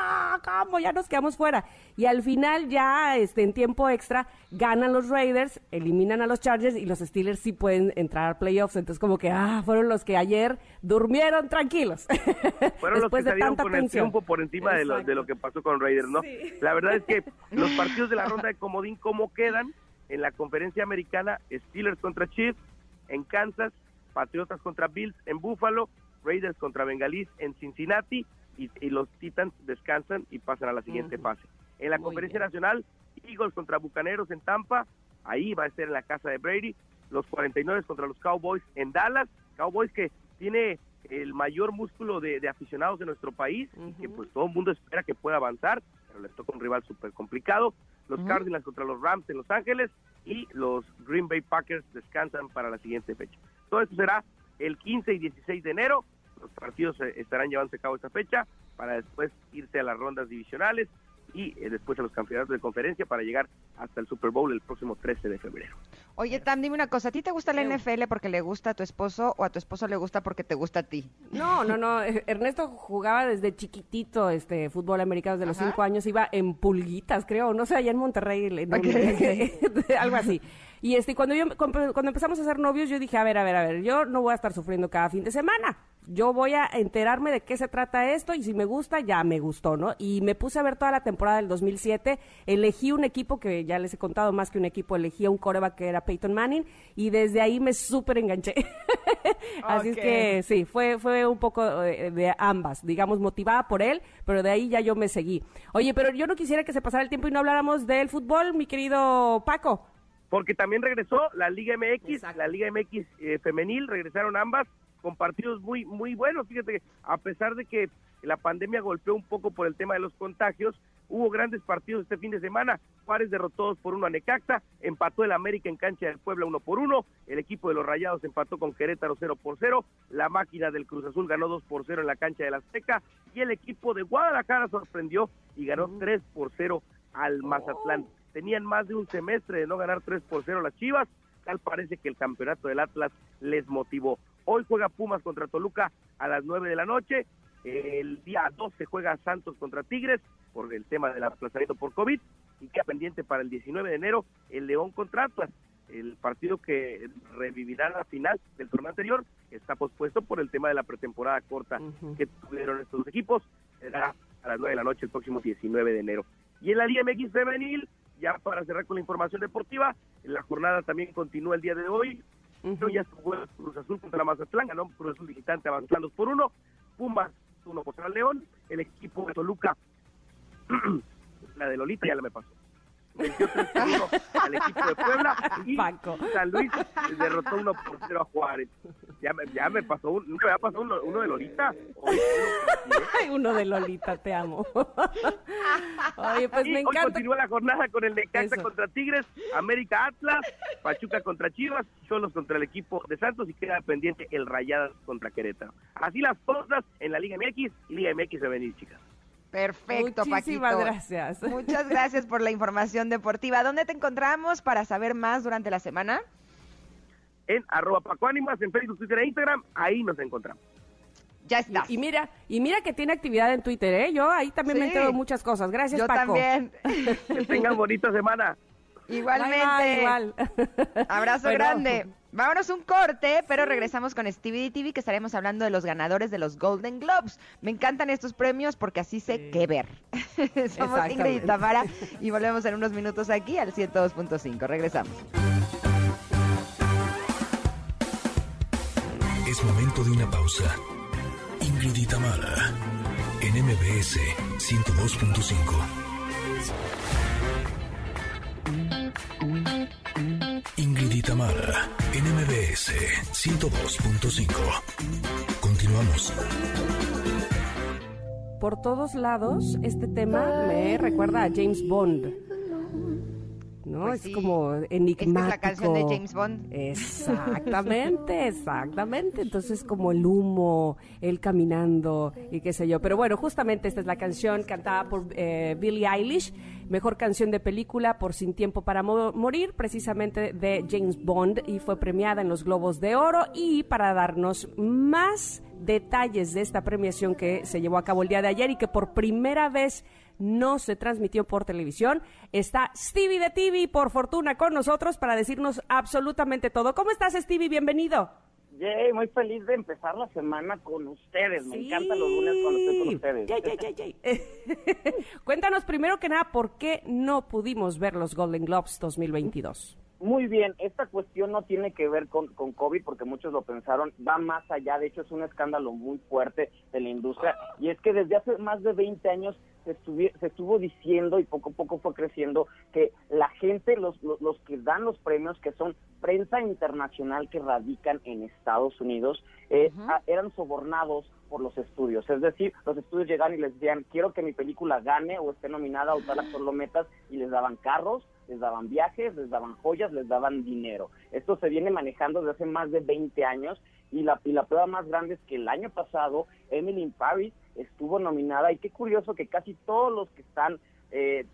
¿cómo? Ya nos quedamos fuera. Y al final, ya este, en tiempo extra, ganan los Raiders, eliminan a los Chargers y los Steelers sí pueden entrar a playoffs. Entonces, como que, ah, fueron los que ayer durmieron tranquilos. *laughs* Fueron los que salieron con el tiempo por encima de lo, de lo, que pasó con Raiders, ¿no? La verdad es que *laughs* los partidos de la ronda de comodín, ¿cómo quedan? En la conferencia americana, Steelers contra Chiefs, en Kansas, Patriotas contra Bills en Buffalo, Raiders contra Bengalís en Cincinnati y, los Titans descansan y pasan a la siguiente fase. En la conferencia nacional, Eagles contra Bucaneros en Tampa, ahí va a ser en la casa de Brady, los 49 contra los Cowboys en Dallas, Cowboys que tiene el mayor músculo de, aficionados de nuestro país y que pues todo el mundo espera que pueda avanzar, pero les toca un rival súper complicado los Cardinals contra los Rams en Los Ángeles y los Green Bay Packers descansan para la siguiente fecha. Todo esto será el 15 y 16 de enero. Los partidos eh, estarán llevándose a cabo esta fecha para después irse a las rondas divisionales y eh, después a los campeonatos de conferencia para llegar hasta el Super Bowl el próximo 13 de febrero. Oye, Tam, dime una cosa, ¿a ti te gusta la NFL porque le gusta a tu esposo o a tu esposo le gusta porque te gusta a ti? No, no, no, eh, Ernesto jugaba desde chiquitito este fútbol americano, desde los cinco años, iba en pulguitas, creo, no sé, allá en Monterrey, *laughs* algo así. Y este, cuando, yo, cuando empezamos a ser novios, yo dije, a ver, a ver, a ver, yo no voy a estar sufriendo cada fin de semana. Yo voy a enterarme de qué se trata esto y si me gusta, ya me gustó, ¿no? Y me puse a ver toda la temporada del 2007. Elegí un equipo que ya les he contado más que un equipo, elegí a un coreback que era Peyton Manning y desde ahí me súper enganché. *laughs* Así es que sí, fue, fue un poco de, de, ambas, digamos, motivada por él, pero de ahí ya yo me seguí. Oye, pero yo no quisiera que se pasara el tiempo y no habláramos del fútbol, mi querido Paco porque también regresó la Liga MX, la Liga MX eh, femenil, regresaron ambas con partidos muy muy buenos. Fíjate que a pesar de que la pandemia golpeó un poco por el tema de los contagios, Hubo grandes partidos este fin de semana. Juárez derrotados por uno a Necaxa, empató el América en cancha del Puebla uno por uno, el equipo de los Rayados empató con Querétaro 0 por 0, la máquina del Cruz Azul ganó 2 por 0 en la cancha de la Azteca y el equipo de Guadalajara sorprendió y ganó 3 por 0 al Mazatlán. Tenían más de un semestre de no ganar 3 por 0 las Chivas, tal parece que el campeonato del Atlas les motivó. Hoy juega Pumas contra Toluca a las 9 de la noche, el día 12 juega Santos contra Tigres por el tema del aplazamiento por COVID y queda pendiente para el 19 de enero el León contra Atlas. El partido que revivirá la final del torneo anterior está pospuesto por el tema de la pretemporada corta que tuvieron estos equipos. Será a las 9 de la noche el próximo 19 de enero. Y en la Liga MX femenil, ya para cerrar con la información deportiva, la jornada también continúa el día de hoy. Ya se jugó Cruz Azul contra la Mazatlán, ganó Cruz Azul visitante avanzando 2 por 1. Pumas 1 contra el León. El equipo de Toluca *clears throat* la de Lolita ya la me pasó. 28 al equipo de Puebla y San Luis derrotó 1 por 0 a Juárez. Ya me, ya me pasó, un, nunca me ha pasado uno, uno de Lolita. uno de Lolita, te amo. *laughs* Oye, pues y me encanta. Hoy continúa la jornada con el Necaxa contra Tigres, América Atlas, Pachuca contra Chivas, Cholos contra el equipo de Santos y queda pendiente el Rayadas contra Querétaro. Así las cosas en la Liga MX y Liga MX a venir, chicas. Perfecto, Muchísimas Paquito. gracias. Muchas gracias por la información deportiva. ¿Dónde te encontramos para saber más durante la semana? En arroba Paco Ánimas, en Facebook, Twitter e Instagram, ahí nos encontramos. Ya está. Y, y mira, y mira que tiene actividad en Twitter, ¿eh? Yo ahí también me Sí. entero de muchas cosas. Gracias, Yo Paco. también. Que tengan bonita semana. Igualmente. Bye, bye, igual. *laughs* Abrazo grande. Vámonos un corte, pero regresamos con Stevie TV que estaremos hablando de los ganadores de los Golden Globes. Me encantan estos premios porque así sé qué ver. *laughs* Somos Ingrid y. Tamara y volvemos en unos minutos aquí al 102.5. Regresamos. Es momento de una pausa. Ingrid y Tamara, en MBS 102.5. Ingrid y Tamara, en MBS 102.5. Continuamos. Por todos lados, este tema me recuerda a James Bond. ¿No? Pues es sí. como Esta enigmático. es la canción de James Bond. Exactamente, *laughs* exactamente. Entonces, como el humo, él caminando y qué sé yo. Pero bueno, justamente esta es la canción cantada por eh, Billie Eilish, mejor canción de película por Sin Tiempo para Mo- Morir, precisamente de James Bond, y fue premiada en los Globos de Oro. Y para darnos más detalles de esta premiación que se llevó a cabo el día de ayer y que por primera vez no se transmitió por televisión. Está Stevie de TV, por fortuna, con nosotros para decirnos absolutamente todo. ¿Cómo estás, Stevie? Bienvenido. Yay, muy feliz de empezar la semana con ustedes. Me encantan los lunes cuando estoy con ustedes. Yay, yay, yay, yay. *laughs* Cuéntanos primero que nada, ¿por qué no pudimos ver los Golden Globes 2022? Muy bien, esta cuestión no tiene que ver con, con COVID porque muchos lo pensaron, va más allá, de hecho es un escándalo muy fuerte de la industria y es que desde hace más de 20 años se, se estuvo diciendo y poco a poco fue creciendo que la gente, los, los, los que dan los premios, que son prensa internacional que radican en Estados Unidos, eh, eran sobornados por los estudios. Es decir, los estudios llegaban y les decían, quiero que mi película gane o esté nominada o tal actor lo metas, y les daban carros, les daban viajes, les daban joyas, les daban dinero. Esto se viene manejando desde hace más de 20 años y la, y la prueba más grande es que el año pasado Emily in Paris estuvo nominada y qué curioso que casi todos los que están eh,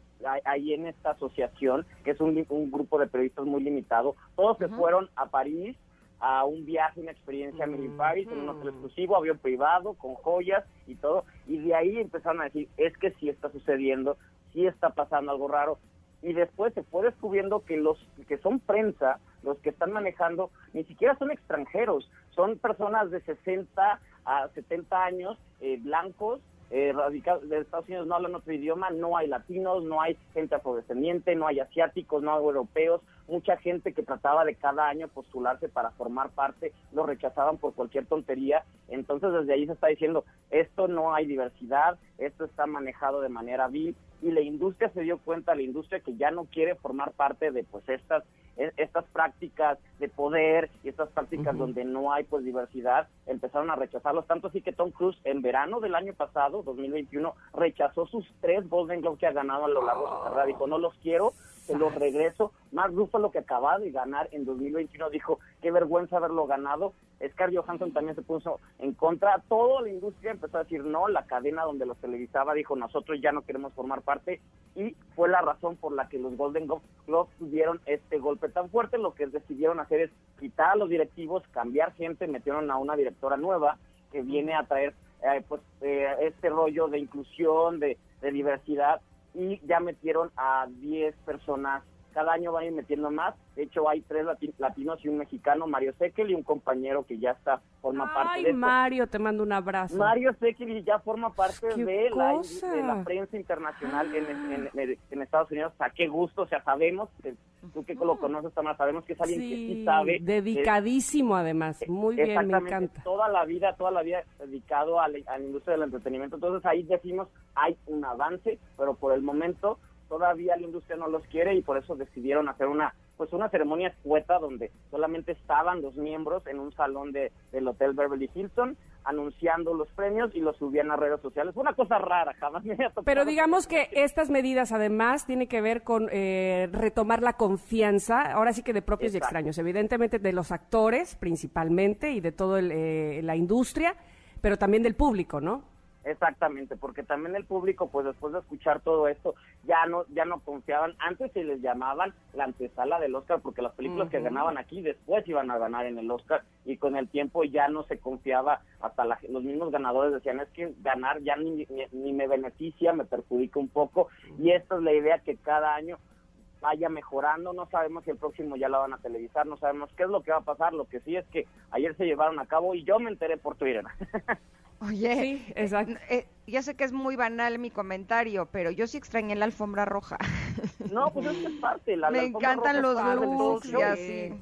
ahí- en esta asociación, que es un grupo de periodistas muy limitado, todos se fueron a París a un viaje, una experiencia a Emily in Paris, en un hotel exclusivo, avión privado, con joyas y todo, y de ahí empezaron a decir, es que sí está sucediendo, sí está pasando algo raro, y después se fue descubriendo que los que son prensa, los que están manejando, ni siquiera son extranjeros, son personas de 60 a 70 años, eh, blancos, eh, radicados de Estados Unidos, no hablan otro idioma, no hay latinos, no hay gente afrodescendiente, no hay asiáticos, no hay europeos, mucha gente que trataba de cada año postularse para formar parte, lo rechazaban por cualquier tontería, entonces desde ahí se está diciendo, esto no hay diversidad, esto está manejado de manera vil, y la industria se dio cuenta, la industria que ya no quiere formar parte de pues estas e, estas prácticas de poder y estas prácticas donde no hay pues diversidad, empezaron a rechazarlos, tanto así que Tom Cruise en verano del año pasado, 2021, rechazó sus tres Golden Globes que ha ganado a lo largo de su carrera, dijo, no los quiero, se los regreso. Más lo que acaba de ganar en 2021 dijo, qué vergüenza haberlo ganado. Scar Johansson también se puso en contra. Toda la industria empezó a decir no. La cadena donde los televisaba dijo, nosotros ya no queremos formar parte. Y fue la razón por la que los Golden Globes tuvieron este golpe tan fuerte. Lo que decidieron hacer es quitar a los directivos, cambiar gente, metieron a una directora nueva que viene a traer eh, pues eh, este rollo de inclusión, de, de diversidad y ya metieron a 10 personas. Cada año van a ir metiendo más. De hecho, hay tres latinos y un mexicano, Mario Sekel y un compañero que ya está, forma parte de Mario, te mando un abrazo. Mario Sekel ya forma parte de la, de la, prensa internacional en, Estados Unidos. A qué gusto, o sea, sabemos, que, tú que lo conoces, Tamara, sabemos que es alguien que sí sabe. Dedicadísimo, además. Muy bien, me encanta. Toda la vida, toda la vida dedicado a la industria del entretenimiento. Entonces ahí decimos, hay un avance, pero por el momento todavía la industria no los quiere y por eso decidieron hacer una pues una ceremonia escueta donde solamente estaban los miembros en un salón de, del Hotel Beverly Hilton anunciando los premios y los subían a redes sociales. Fue una cosa rara, jamás me había Pero digamos que estas medidas además tienen que ver con eh, retomar la confianza, ahora sí que de propios y extraños, evidentemente de los actores principalmente y de toda eh, la industria, pero también del público, ¿no? Exactamente, porque también el público, pues después de escuchar todo esto, ya no ya no confiaban. Antes se les llamaban la antesala del Oscar, porque las películas que ganaban aquí después iban a ganar en el Oscar y con el tiempo ya no se confiaba. Hasta los mismos ganadores decían es que ganar ya ni, ni, me beneficia, me perjudica un poco. Y esta es la idea que cada año vaya mejorando, no sabemos si el próximo ya la van a televisar, no sabemos qué es lo que va a pasar, lo que sí es que ayer se llevaron a cabo y yo me enteré por Twitter. *laughs* Oye, sí, exacto. Eh, ya sé que es muy banal mi comentario, pero yo sí extrañé la alfombra roja. *laughs* No, pues es parte. La, Me encantan los looks y así.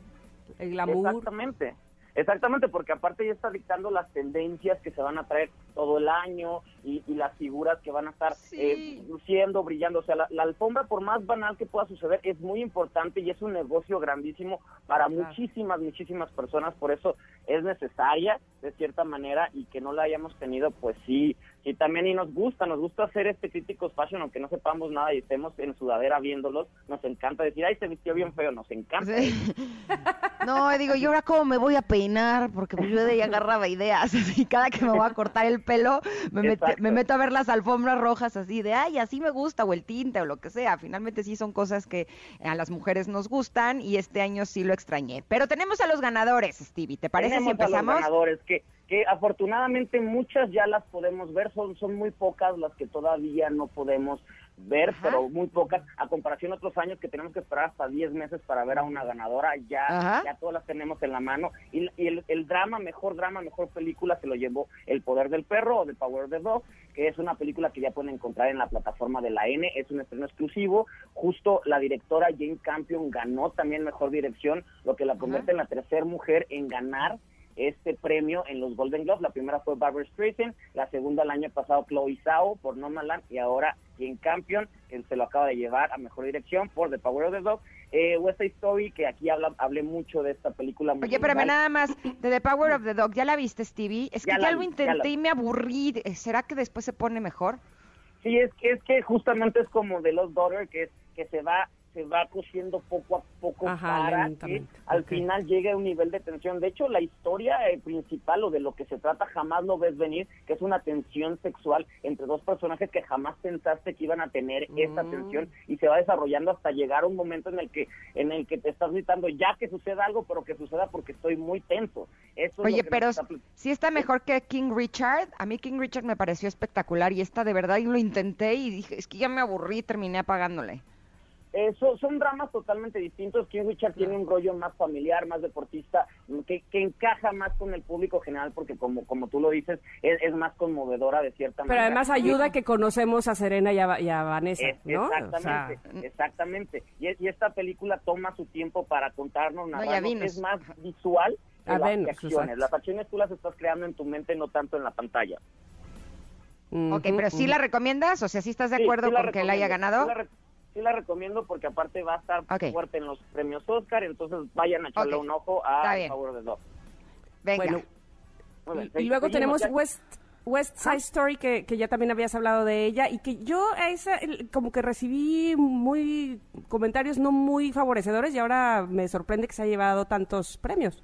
El glamour. Exactamente. Exactamente, porque aparte ya está dictando las tendencias que se van a traer todo el año y, las figuras que van a estar eh, luciendo, brillando. O sea, la, alfombra, por más banal que pueda suceder, es muy importante y es un negocio grandísimo para muchísimas, muchísimas personas. Por eso es necesaria, de cierta manera, y que no la hayamos tenido, pues sí, y también y nos gusta, nos gusta hacer este críticos fashion, aunque no sepamos nada y estemos en sudadera viéndolos, nos encanta decir, ay, se vistió bien feo, nos encanta. *laughs* no, digo, ¿y ahora cómo me voy a peinar? Porque pues yo de ahí agarraba ideas, *laughs* y cada que me voy a cortar el pelo, me, me meto a ver las alfombras rojas así de, ay, así me gusta, o el tinte, o lo que sea. Finalmente sí son cosas que a las mujeres nos gustan, y este año sí lo extrañé. Pero tenemos a los ganadores, Stevie, ¿te parece si empezamos? A los ganadores, que que afortunadamente muchas ya las podemos ver, son, son muy pocas las que todavía no podemos ver, pero muy pocas, a comparación de otros años que tenemos que esperar hasta 10 meses para ver a una ganadora, ya, ya todas las tenemos en la mano. Y, el, el, drama, mejor drama, mejor película, se lo llevó El Poder del Perro o The Power of the Dog, que es una película que ya pueden encontrar en la plataforma de la N, es un estreno exclusivo. Justo la directora Jane Campion ganó también mejor dirección, lo que la convierte en la tercera mujer en ganar este premio en los Golden Globes. La primera fue Barbara Streisand, la segunda el año pasado Chloe Zhao por Nomadland y ahora Jane Campion, que se lo acaba de llevar a Mejor Dirección por The Power of the Dog. Eh, West Side Story, que aquí habla, hablé mucho de esta película. Oye, espérame nada más, de The Power of the Dog, ¿ya la viste, Stevie? Es que ya, lo intenté y me aburrí. ¿Será que después se pone mejor? Sí, es que, es que justamente es como de Los Daughter, que es que se va se va cociendo poco a poco para que al final llegue a un nivel de tensión. De hecho, la historia eh, principal o de lo que se trata jamás lo ves venir, que es una tensión sexual entre dos personajes que jamás pensaste que iban a tener esa mm. tensión y se va desarrollando hasta llegar a un momento en el que en el que te estás gritando ya que suceda algo, pero que suceda porque estoy muy tenso. Oye, pero si está mejor que King Richard. A mí King Richard me pareció espectacular y esta de verdad yo lo intenté y dije, es que ya me aburrí y terminé apagándole. Eh, son, dramas totalmente distintos. King Richard tiene un rollo más familiar, más deportista, que, encaja más con el público general, porque como, como tú lo dices, es, más conmovedora de cierta manera. Pero además ayuda que conocemos a Serena y a, Vanessa, ¿no? Exactamente, exactamente. Y, esta película toma su tiempo para contarnos, es más visual que las acciones. Las acciones tú las estás creando en tu mente, no tanto en la pantalla. Ok, pero ¿sí la recomiendas? O sea, ¿sí estás de acuerdo con que él haya ganado? Sí la, recomiendo porque aparte va a estar fuerte en los premios Oscar, entonces vayan a echarle un ojo a favor de dos. Venga. y, luego tenemos West West Side Story, que, que, ya también habías hablado de ella, y que yo a esa como que recibí muy comentarios no muy favorecedores y ahora me sorprende que se haya llevado tantos premios.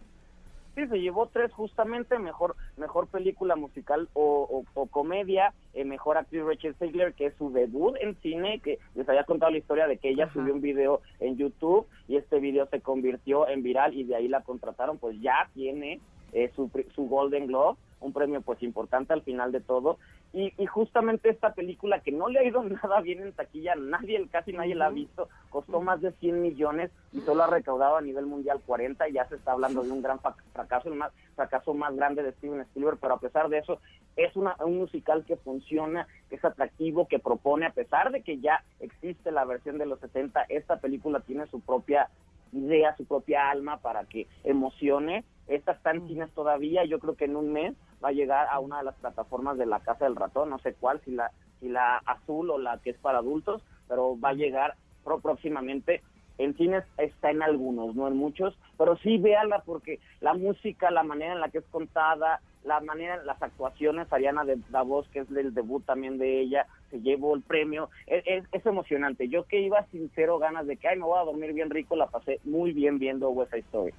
Sí, se llevó tres justamente, mejor mejor película musical o, o, comedia, eh, mejor actriz Rachel Zegler, que es su debut en cine, que les había contado la historia de que ella subió un video en YouTube y este video se convirtió en viral y de ahí la contrataron, pues ya tiene eh, su, su Golden Globe un premio pues importante al final de todo. Y, justamente esta película que no le ha ido *laughs* nada bien en taquilla, nadie, casi nadie la ha visto, costó más de 100 millones y solo ha recaudado a nivel mundial 40 y ya se está hablando de un gran fracaso, el más, fracaso más grande de Steven Spielberg, pero a pesar de eso es una, un musical que funciona, que es atractivo, que propone, a pesar de que ya existe la versión de los 70, esta película tiene su propia idea, su propia alma para que emocione. Esta está en cines todavía, yo creo que en un mes va a llegar a una de las plataformas de la Casa del Ratón, no sé cuál, si la, si la azul o la que es para adultos, pero va a llegar próximamente. En cines está en algunos, no en muchos, pero sí véala porque la música, la manera en la que es contada, la manera, las actuaciones, Ariana de voz que es el debut también de ella, se llevó el premio, es, es, emocionante. Yo que iba sincero ganas de que, ay, me voy a dormir bien rico, la pasé muy bien viendo West Side Story.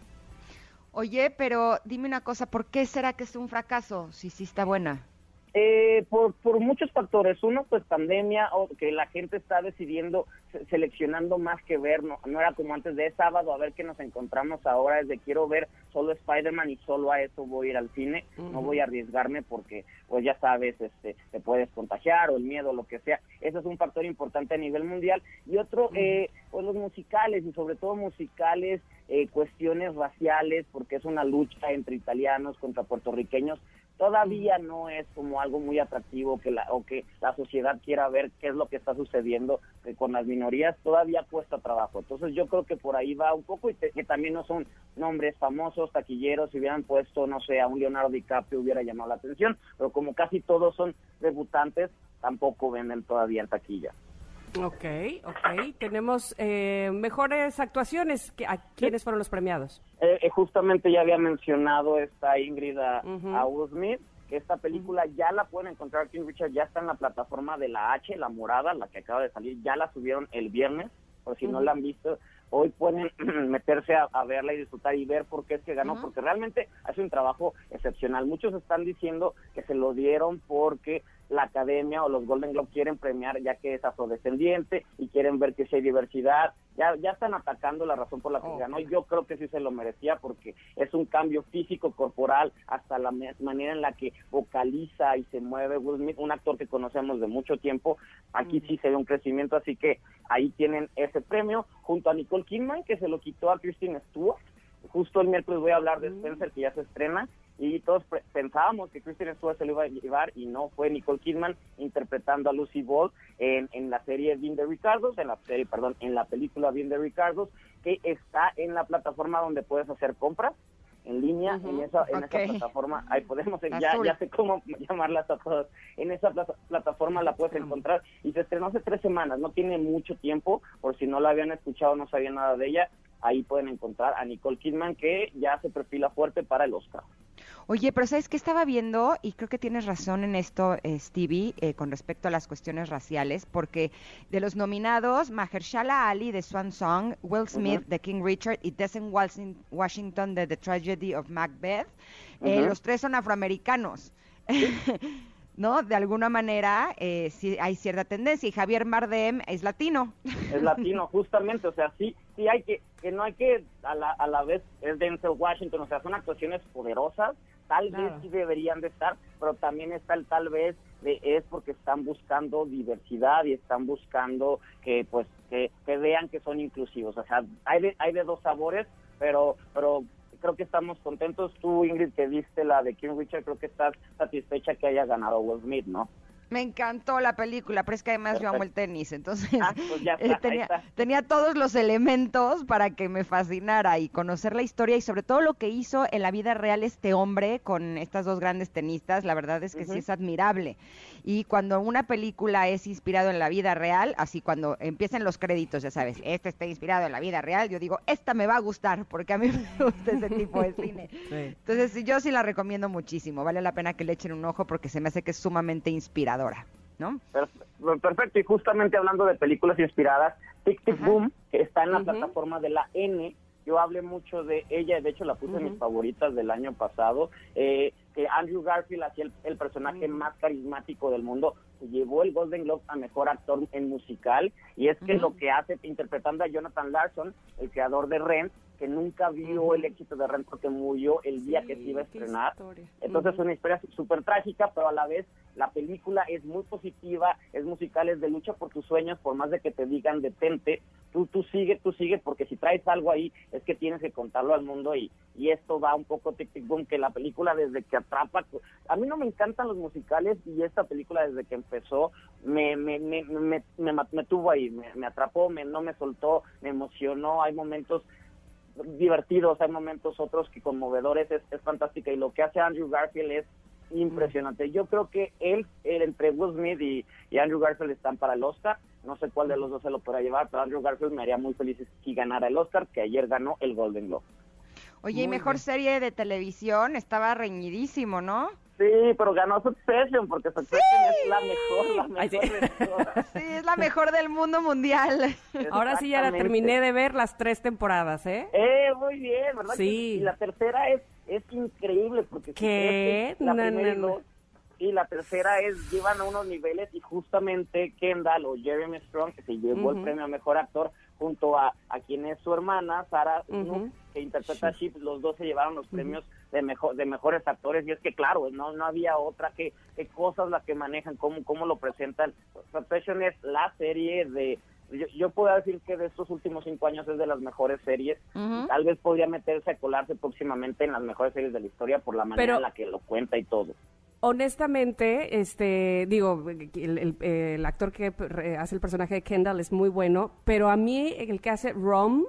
Oye, pero dime una cosa, ¿por qué será que es un fracaso si sí está buena? Eh, por, por muchos factores. Uno, pues pandemia, o que la gente está decidiendo, seleccionando más que ver. No, no era como antes de sábado, a ver qué nos encontramos ahora. Es de quiero ver solo Spider-Man y solo a eso voy a ir al cine. No voy a arriesgarme porque, pues ya sabes, este, te puedes contagiar o el miedo, lo que sea. Eso es un factor importante a nivel mundial. Y otro, eh, pues los musicales y sobre todo musicales, eh, cuestiones raciales, porque es una lucha entre italianos contra puertorriqueños todavía no es como algo muy atractivo que la, o que la sociedad quiera ver qué es lo que está sucediendo con las minorías, todavía cuesta trabajo. Entonces yo creo que por ahí va un poco y que también no son nombres famosos, taquilleros, si hubieran puesto, no sé, a un Leonardo DiCaprio hubiera llamado la atención, pero como casi todos son debutantes, tampoco venden todavía en taquilla. Ok, ok. Tenemos eh, mejores actuaciones. ¿A quiénes fueron los premiados? Eh, eh, justamente ya había mencionado esta Ingrid a, Smith, que esta película ya la pueden encontrar. King Richard ya está en la plataforma de la H, la morada, la que acaba de salir. Ya la subieron el viernes, por si no la han visto. Hoy pueden *clears throat* meterse a, a, verla y disfrutar y ver por qué es que ganó, porque realmente hace un trabajo excepcional. Muchos están diciendo que se lo dieron porque la academia o los Golden Globe quieren premiar ya que es afrodescendiente y quieren ver que si hay diversidad. Ya, ya están atacando la razón por la que ganó. Yo creo que sí se lo merecía porque es un cambio físico, corporal, hasta la manera en la que vocaliza y se mueve Will Smith, un actor que conocemos de mucho tiempo. Aquí sí se ve un crecimiento, así que ahí tienen ese premio junto a Nicole Kidman que se lo quitó a Christine Stewart. Justo el miércoles voy a hablar de Spencer que ya se estrena y todos pensábamos que Kristen Stewart se lo iba a llevar y no fue Nicole Kidman interpretando a Lucy Ball en, en la serie Bien de Ricardos, en la serie, perdón, en la película Bien de Ricardos, que está en la plataforma donde puedes hacer compras en línea, en esa en esa plataforma, ahí podemos, ya, ya sé cómo *laughs* llamarlas a todas, en esa plataforma la puedes encontrar y se estrenó hace tres semanas, no tiene mucho tiempo, por si no la habían escuchado, no sabían nada de ella, ahí pueden encontrar a Nicole Kidman que ya se perfila fuerte para el Oscar. Oye, pero ¿sabes qué estaba viendo? Y creo que tienes razón en esto, eh, Stevie, eh, con respecto a las cuestiones raciales, porque de los nominados, Mahershala Ali de Swan Song, Will Smith de King Richard y Desmond Washington de The Tragedy of Macbeth, eh, los tres son afroamericanos. *laughs* ¿no? De alguna manera eh, sí hay cierta tendencia y Javier Mardem es latino. Es latino, *laughs* justamente, o sea, sí, sí hay que, que no hay que, a la, a la vez es Denzel Washington, o sea, son actuaciones poderosas, tal vez sí deberían de estar, pero también está el tal vez de, es porque están buscando diversidad y están buscando que pues que, que vean que son inclusivos, o sea, hay de, hay de dos sabores, pero pero creo que estamos contentos. Tú, Ingrid, que viste la de King Richard, creo que estás satisfecha que haya ganado Will Smith, ¿no? Me encantó la película, pero es que además yo amo el tenis, entonces Ah, pues ya *laughs* está, eh, tenía, está. tenía todos los elementos para que me fascinara y conocer la historia y sobre todo lo que hizo en la vida real este hombre con estas dos grandes tenistas, la verdad es que sí es admirable. Y cuando una película es inspirado en la vida real, así cuando empiezan los créditos, ya sabes, este está inspirado en la vida real, yo digo, esta me va a gustar porque a mí me *laughs* gusta ese tipo de cine. *laughs* Entonces sí, yo sí la recomiendo muchísimo, vale la pena que le echen un ojo porque se me hace que es sumamente inspiradora, ¿no? Perf- Perfecto, y justamente hablando de películas inspiradas, Tic Tic Boom, que está en la plataforma de la N, yo hablé mucho de ella, de hecho la puse en mis favoritas del año pasado, eh, que Andrew Garfield hacía el, el personaje más carismático del mundo, se llevó el Golden Globe a Mejor Actor en Musical, y es que lo que hace interpretando a Jonathan Larson, el creador de Rent, que nunca vio el éxito de Rent porque murió el día que se iba a estrenar. Entonces es una historia súper trágica, pero a la vez la película es muy positiva, es musical, es de lucha por tus sueños, por más de que te digan detente, tú, tú sigue, tú sigue, porque si traes algo ahí es que tienes que contarlo al mundo y, y esto va un poco tic tic boom, que la película desde que atrapa, a mí no me encantan los musicales y esta película desde que empezó me, me, me, me, me, me tuvo ahí, me, me atrapó, me, no me soltó, me emocionó, hay momentos divertidos, hay momentos otros que conmovedores, es, es fantástica y lo que hace Andrew Garfield es impresionante. Yo creo que él, él entre Will Smith y, y Andrew Garfield están para el Oscar, no sé cuál de los dos se lo podrá llevar, pero Andrew Garfield me haría muy feliz si ganara el Oscar, que ayer ganó el Golden Globe. Oye, y mejor serie de televisión, estaba reñidísimo, ¿no? Sí, pero ganó Succession, porque Succession es la mejor, la Ay, sí. mejor de todas. *laughs* Sí, es la mejor del mundo mundial. Ahora sí ya la terminé de ver las tres temporadas, ¿eh? Eh, muy bien, ¿verdad? Sí. Y la tercera es, es increíble porque ¿Qué? la No, y no, no. dos- y la tercera es llevan a unos niveles y justamente Kendall o Jeremy Strong que se llevó el premio a mejor actor junto a, a quien es su hermana. Snook, que interpreta a Chip, los dos se llevaron los premios de mejor de mejores actores y es que claro, no no había otra que, que cosas las que manejan, cómo cómo lo presentan. Succession es la serie de yo, yo puedo decir que de estos últimos cinco años es de las mejores series. Ujú. Tal vez podría meterse a colarse próximamente en las mejores series de la historia por la manera Pero- en la que lo cuenta y todo. Honestamente, este, digo, el, el- el actor que hace el personaje de Kendall es muy bueno, pero a mí el que hace Rom,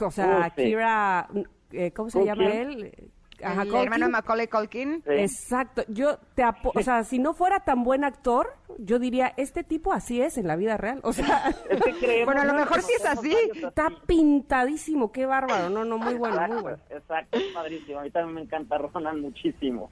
o sea, sí. Kira, eh, ¿cómo se Culkin. llama él? Ajá, el Culkin. hermano de Macaulay Culkin. Sí. Exacto, yo te apo o sea, si no fuera tan buen actor, yo diría, este tipo así es en la vida real, o sea, *laughs* Es que creemos- Bueno, a lo no, mejor sí es así. está pintadísimo, qué bárbaro, no, no, muy bueno, muy Exacto, bueno. Exacto, es padrísimo. A mí también me encanta Ronan muchísimo.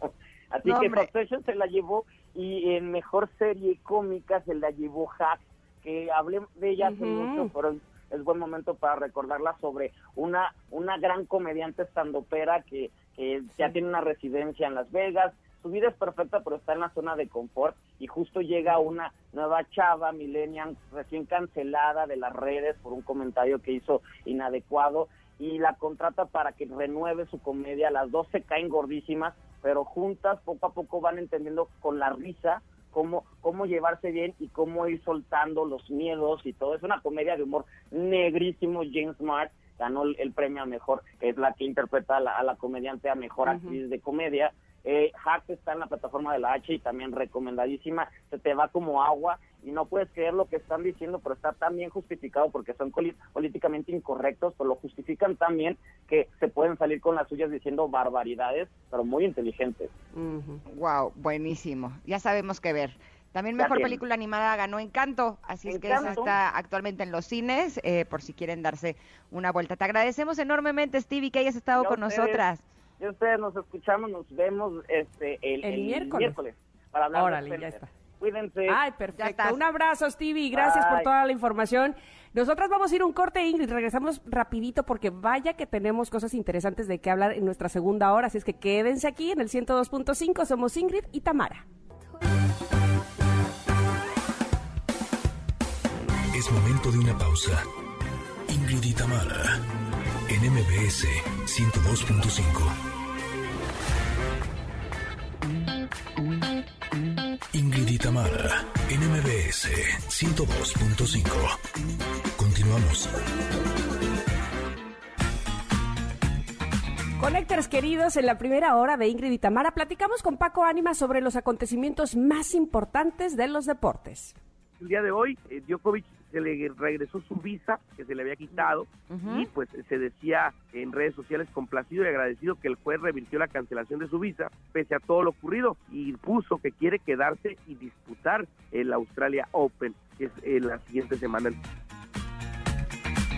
Así No, que. Succession se la llevó y en mejor serie cómica se la llevó Hack, que hablé de ella hace mucho, pero es, es buen momento para recordarla sobre una una gran comediante estandopera que, que ya tiene una residencia en Las Vegas. Su vida es perfecta, pero está en la zona de confort y justo llega una nueva chava, millennial, recién cancelada de las redes por un comentario que hizo inadecuado y la contrata para que renueve su comedia. Las dos se caen gordísimas, pero juntas poco a poco van entendiendo con la risa cómo, cómo llevarse bien y cómo ir soltando los miedos y todo. Es una comedia de humor negrísimo. James Smart ganó el, premio a mejor, que es la que interpreta a la, a la comediante a mejor actriz de comedia. Eh, Hack está en la plataforma de la H y también recomendadísima. Se te va como agua y no puedes creer lo que están diciendo, pero está tan bien justificado porque son políticamente incorrectos, pero lo justifican tan bien que se pueden salir con las suyas diciendo barbaridades, pero muy inteligentes. Ujú. Wow, buenísimo. Ya sabemos qué ver. También mejor película animada ganó Encanto, así es que esa Encanto. está actualmente en los cines, eh, por si quieren darse una vuelta. Te agradecemos enormemente, Stevie, que hayas estado Y a con ustedes. nosotras. Y ustedes nos escuchamos, nos vemos este el, El el miércoles. para hablar de Órale, ya Spencer. está. Cuídense. Ay, Ya perfecto. Un abrazo, Stevie. Gracias por toda la información. Nosotras vamos a ir a un corte, Ingrid. Regresamos rapidito porque vaya que tenemos cosas interesantes de qué hablar en nuestra segunda hora. Así es que quédense aquí en el 102.5. Somos Ingrid y Tamara. Es momento de una pausa. Ingrid y Tamara, en MBS 102.5. Ingrid y Tamara, en MBS 102.5. Continuamos. Conectores queridos, en la primera hora de Ingrid y Tamara platicamos con Paco Ánima sobre los acontecimientos más importantes de los deportes. El día de hoy, eh, Djokovic se le regresó su visa que se le había quitado y pues se decía en redes sociales complacido y agradecido que el juez revirtió la cancelación de su visa pese a todo lo ocurrido y puso que quiere quedarse y disputar el Australia Open, que es en eh, la siguiente semana.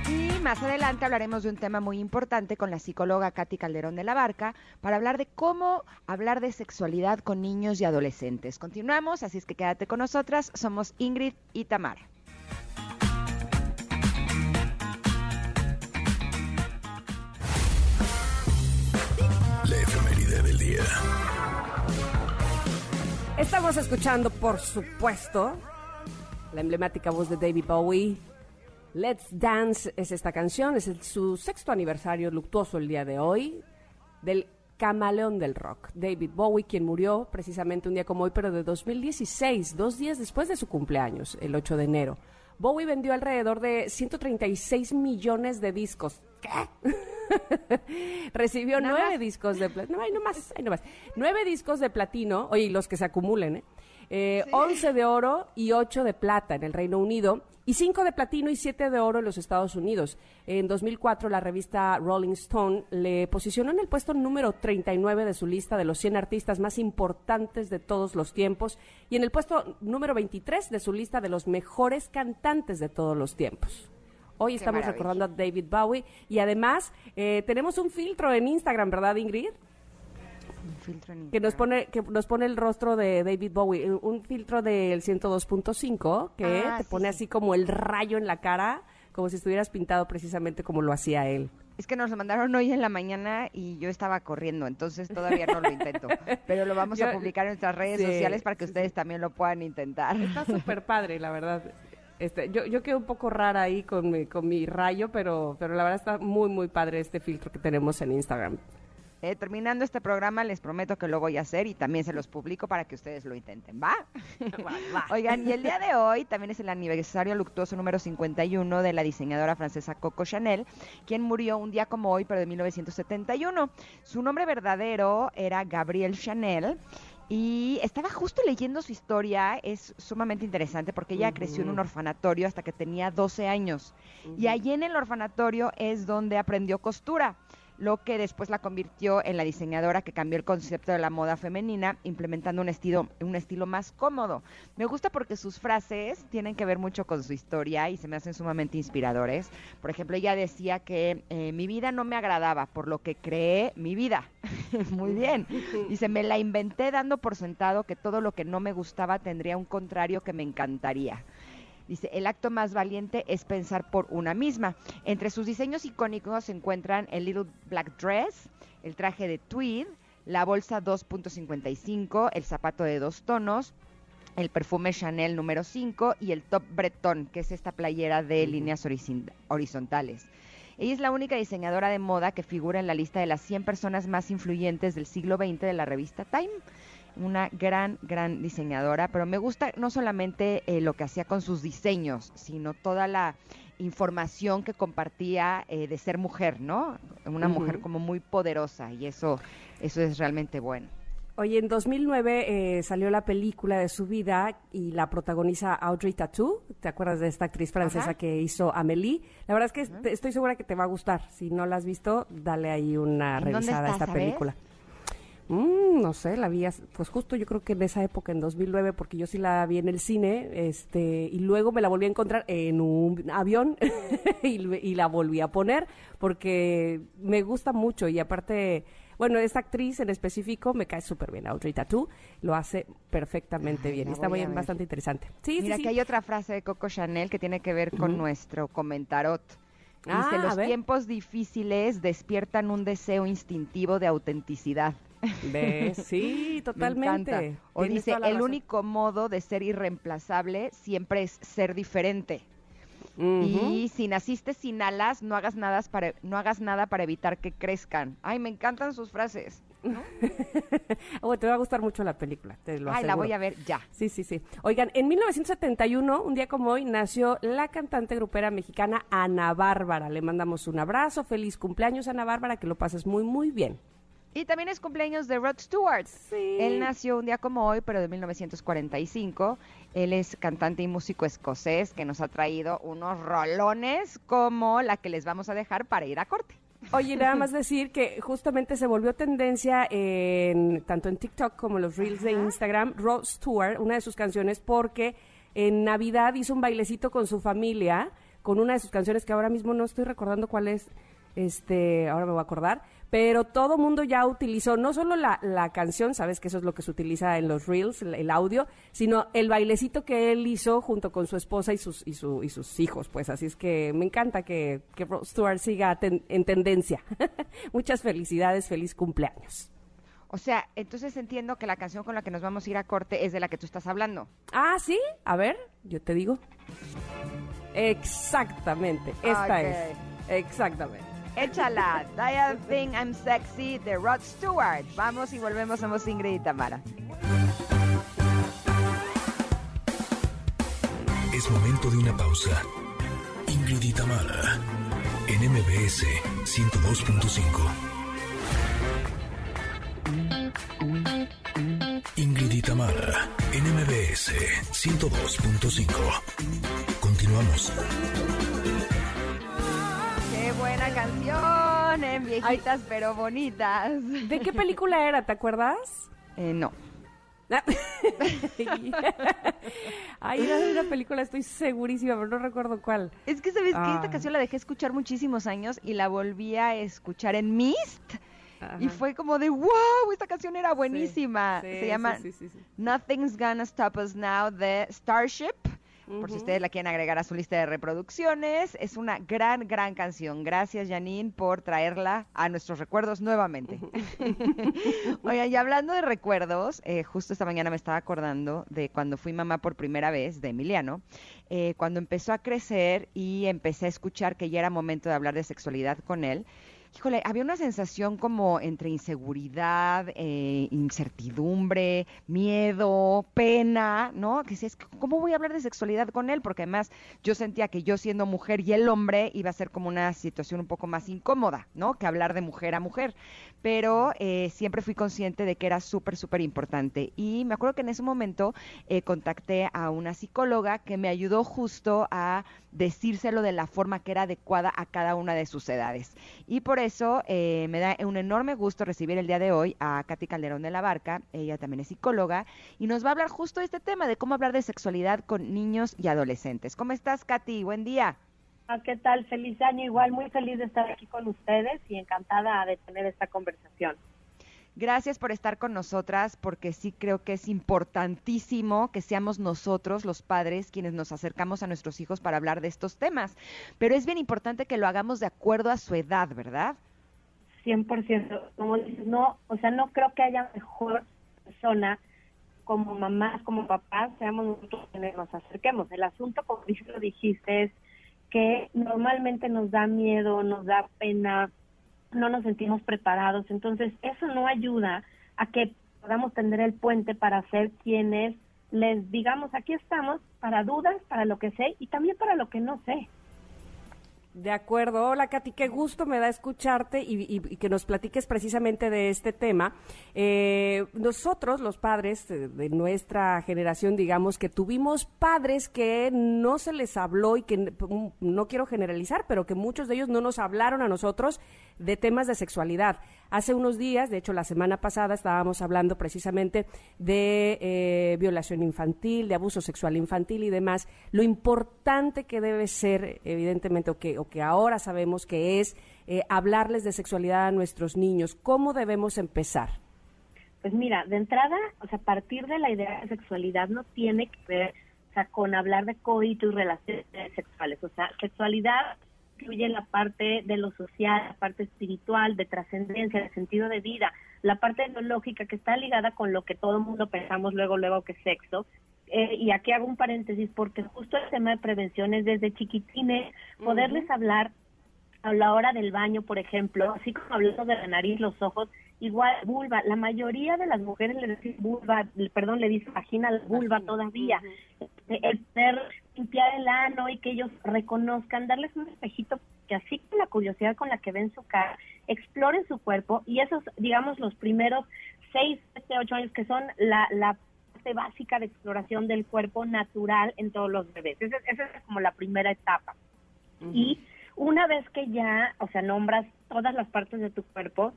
Y más adelante hablaremos de un tema muy importante con la psicóloga Katy Calderón de la Barca para hablar de cómo hablar de sexualidad con niños y adolescentes. Continuamos, así es que quédate con nosotras. Somos Ingrid y Tamara. Estamos escuchando, por supuesto, la emblemática voz de David Bowie Let's Dance es esta canción, es su sexto aniversario luctuoso el día de hoy del camaleón del rock, David Bowie, quien murió precisamente un día como hoy, pero de 2016, dos días después de su cumpleaños, el 8 de enero. Bowie vendió alrededor de 136 millones de discos. ¿Qué? *laughs* Recibió nueve discos de platino. No, hay nomás, hay nomás. Nueve discos de platino, oye, los que se acumulen, ¿eh? Eh 11 de oro y 8 de plata en el Reino Unido y cinco de platino y siete de oro en los Estados Unidos. En 2004, la revista Rolling Stone le posicionó en el puesto número 39 de su lista de los 100 artistas más importantes de todos los tiempos y en el puesto número 23 de su lista de los mejores cantantes de todos los tiempos. Hoy estamos recordando a David Bowie y además eh, tenemos un filtro en Instagram, ¿verdad, Ingrid? Que nos pone que nos pone el rostro de David Bowie, eh, un filtro del 102.5 que ah, te pone así como el rayo en la cara, como si estuvieras pintado precisamente como lo hacía él. Es que nos lo mandaron hoy en la mañana y yo estaba corriendo, entonces todavía no lo intento. *laughs* Pero lo vamos a publicar en nuestras redes sociales para que ustedes también lo puedan intentar. Está *laughs* súper padre, la verdad. Este, yo, yo quedo un poco rara ahí con mi, con mi rayo, pero, pero la verdad está muy, muy padre este filtro que tenemos en Instagram. Eh, terminando este programa, les prometo que lo voy a hacer y también se los publico para que ustedes lo intenten, ¿va? *laughs* *laughs* Oigan, y el día de hoy también es el aniversario luctuoso número 51 de la diseñadora francesa Coco Chanel, quien murió un día como hoy, pero de 1971. Su nombre verdadero era Gabrielle Chanel y estaba justo leyendo su historia, es sumamente interesante porque ella creció en un orfanatorio hasta que tenía 12 años. Y allí en el orfanatorio es donde aprendió costura lo que después la convirtió en la diseñadora que cambió el concepto de la moda femenina, implementando un estilo, un estilo más cómodo. Me gusta porque sus frases tienen que ver mucho con su historia y se me hacen sumamente inspiradores. Por ejemplo, ella decía que eh, mi vida no me agradaba, por lo que creé mi vida. *laughs* Muy bien. *laughs* Dice, me la inventé dando por sentado que todo lo que no me gustaba tendría un contrario que me encantaría. Dice, el acto más valiente es pensar por una misma. Entre sus diseños icónicos se encuentran el Little Black Dress, el traje de tweed, la bolsa 2.55, el zapato de dos tonos, el perfume Chanel número 5 y el top Breton, que es esta playera de líneas horizontales. Ella es la única diseñadora de moda que figura en la lista de las 100 personas más influyentes del siglo XX de la revista Time una gran, gran diseñadora, pero me gusta no solamente eh, lo que hacía con sus diseños, sino toda la información que compartía eh, de ser mujer, ¿no? Una mujer como muy poderosa y eso, eso es realmente bueno. Oye, en 2009 eh, salió la película de su vida y la protagoniza Audrey Tautou. ¿Te acuerdas de esta actriz francesa que hizo Amélie? La verdad es que estoy segura que te va a gustar. Si no la has visto, dale ahí una revisada a esta película. Mm, no sé, la vi, pues justo yo creo que en esa época, en 2009, porque yo sí la vi en el cine, este, y luego me la volví a encontrar en un avión *laughs* y, la volví a poner, porque me gusta mucho y aparte, bueno, esta actriz en específico me cae súper bien, Audrey Tattoo, lo hace perfectamente bien, está muy, bastante interesante. Sí, Mira, que hay otra frase de Coco Chanel que tiene que ver con nuestro comentarot. Dice, ah, los tiempos difíciles despiertan un deseo instintivo de autenticidad. ¿Ves? *laughs* Sí, totalmente. O dice, el único modo de ser irreemplazable siempre es ser diferente. Y si naciste sin alas, no hagas nada para no hagas nada para evitar que crezcan. Ay, me encantan sus frases. oh, *laughs* te va a gustar mucho la película, te lo Ay, la voy a ver ya. Sí, sí, sí. Oigan, en 1971, un día como hoy, nació la cantante grupera mexicana Ana Bárbara. Le mandamos un abrazo, feliz cumpleaños Ana Bárbara, que lo pases muy, muy bien. Y también es cumpleaños de Rod Stewart. Sí. Él nació un día como hoy, pero de 1945. Él es cantante y músico escocés que nos ha traído unos rolones como la que les vamos a dejar para ir a corte. Oye, nada *laughs* más decir que justamente se volvió tendencia en tanto en TikTok como los reels de Instagram, Rod Stewart, una de sus canciones, porque en Navidad hizo un bailecito con su familia, con una de sus canciones que ahora mismo no estoy recordando cuál es, este, ahora me voy a acordar, pero todo mundo ya utilizó no solo la, la canción, sabes que eso es lo que se utiliza en los reels, el, el audio, sino el bailecito que él hizo junto con su esposa y sus, y su, y sus hijos, pues así es que me encanta que, que Rod Stewart siga ten- en tendencia. *laughs* Muchas felicidades, feliz cumpleaños. O sea, entonces entiendo que la canción con la que nos vamos a ir a corte es de la que tú estás hablando. Ah, sí, a ver, yo te digo. Exactamente, esta es. Exactamente. Échala, I Think I'm Sexy de Rod Stewart. Vamos y volvemos, somos Ingrid y Tamara. Es momento de una pausa. Ingrid y Tamara, en MBS 102.5. Ingrid y Tamara, en MBS 102.5. Continuamos. Qué buena canción, en viejitas pero bonitas. ¿De qué película era, te acuerdas? Eh, no. *laughs* Ay, era de una película, estoy segurísima, pero no recuerdo cuál. Es que sabes que esta canción la dejé escuchar muchísimos años y la volví a escuchar en Mist y fue como de wow, esta canción era buenísima. Sí, sí, Se llama sí. Nothing's Gonna Stop Us Now de Starship. Por si ustedes la quieren agregar a su lista de reproducciones, es una gran, gran canción. Gracias, Janine, por traerla a nuestros recuerdos nuevamente. *laughs* Oigan, y hablando de recuerdos, eh, justo esta mañana me estaba acordando de cuando fui mamá por primera vez de Emiliano, eh, cuando empezó a crecer y empecé a escuchar que ya era momento de hablar de sexualidad con él. Híjole, había una sensación como entre inseguridad, eh, incertidumbre, miedo, pena, ¿no? Que decías, ¿cómo voy a hablar de sexualidad con él? Porque además yo sentía que yo siendo mujer y el hombre iba a ser como una situación un poco más incómoda, ¿no? Que hablar de mujer a mujer. Pero eh, siempre fui consciente de que era súper, súper importante. Y me acuerdo que en ese momento eh, contacté a una psicóloga que me ayudó justo a decírselo de la forma que era adecuada a cada una de sus edades. Y por eso eh, me da un enorme gusto recibir el día de hoy a Katy Calderón de la Barca, ella también es psicóloga, y nos va a hablar justo de este tema, de cómo hablar de sexualidad con niños y adolescentes. ¿Cómo estás, Katy? Buen día. Ah, ¿Qué tal? Feliz año. Igual muy feliz de estar aquí con ustedes y encantada de tener esta conversación. Gracias por estar con nosotras, porque sí creo que es importantísimo que seamos nosotros, los padres, quienes nos acercamos a nuestros hijos para hablar de estos temas. Pero es bien importante que lo hagamos de acuerdo a su edad, ¿verdad? 100%. Como dices, no, o sea, no creo que haya mejor persona como mamás, como papás, seamos nosotros quienes nos acerquemos. El asunto, como dijiste, es que normalmente nos da miedo, nos da pena, no nos sentimos preparados. Entonces, eso no ayuda a que podamos tender el puente para ser quienes les digamos, aquí estamos para dudas, para lo que sé y también para lo que no sé. De acuerdo. Hola, Katy, qué gusto me da escucharte y, que nos platiques precisamente de este tema. Eh, nosotros, los padres de nuestra generación, digamos que tuvimos padres que no se les habló y que no quiero generalizar, pero que muchos de ellos no nos hablaron a nosotros de temas de sexualidad. Hace unos días, de hecho la semana pasada, estábamos hablando precisamente de eh, violación infantil, de abuso sexual infantil y demás. Lo importante que debe ser, evidentemente, o que, que ahora sabemos que es eh, hablarles de sexualidad a nuestros niños. ¿Cómo debemos empezar? Pues mira, de entrada, o sea, partir de la idea de sexualidad no tiene que ver, o sea, con hablar de coito y relaciones sexuales. O sea, sexualidad incluye la parte de lo social, la parte espiritual, de trascendencia, de sentido de vida, la parte biológica que está ligada con lo que todo el mundo pensamos luego, luego que es sexo. Eh, y aquí hago un paréntesis porque justo el tema de prevención es desde chiquitines, poderles hablar a la hora del baño, por ejemplo, así como hablando de la nariz, los ojos, igual vulva. La mayoría de las mujeres le dicen vulva, perdón, le dicen vagina la vulva todavía. El poder limpiar el ano y que ellos reconozcan, darles un espejito que así con la curiosidad con la que ven su cara, exploren su cuerpo y esos, digamos, los primeros seis, siete, ocho años que son la, la parte básica de exploración del cuerpo natural en todos los bebés. Esa, es como la primera etapa. Y una vez que ya, o sea, nombras todas las partes de tu cuerpo,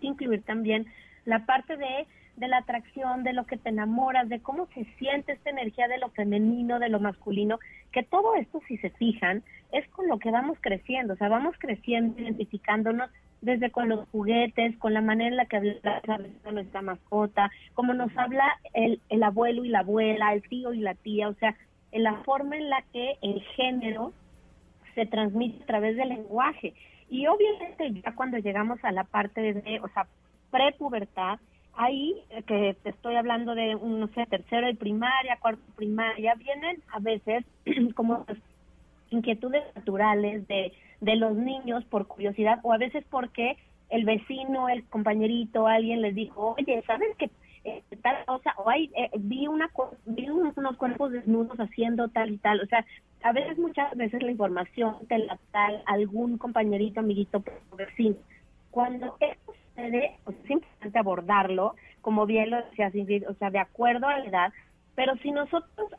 incluir también la parte de, de la atracción, de lo que te enamoras, de cómo se siente esta energía de lo femenino, de lo masculino, que todo esto, si se fijan, es con lo que vamos creciendo, o sea, vamos creciendo, identificándonos desde con los juguetes, con la manera en la que habla nuestra mascota, como nos habla el, el abuelo y la abuela, el tío y la tía, o sea, en la forma en la que el género se transmite a través del lenguaje. Y obviamente ya cuando llegamos a la parte de, o sea, prepubertad, ahí eh, que estoy hablando de, no sé, tercero de primaria, cuarto de primaria, vienen a veces *clears throat* como inquietudes naturales de, de los niños por curiosidad o a veces porque el vecino, el compañerito, alguien les dijo, oye, ¿sabes qué? Eh, tal cosa, o hay, eh, vi, una, vi unos cuerpos desnudos haciendo tal y tal, o sea, a veces, muchas veces la información te la da algún compañerito, amiguito, vecino. Cuando esto sucede, pues es importante abordarlo, como bien lo decía o sea, de acuerdo a la edad, pero si nosotros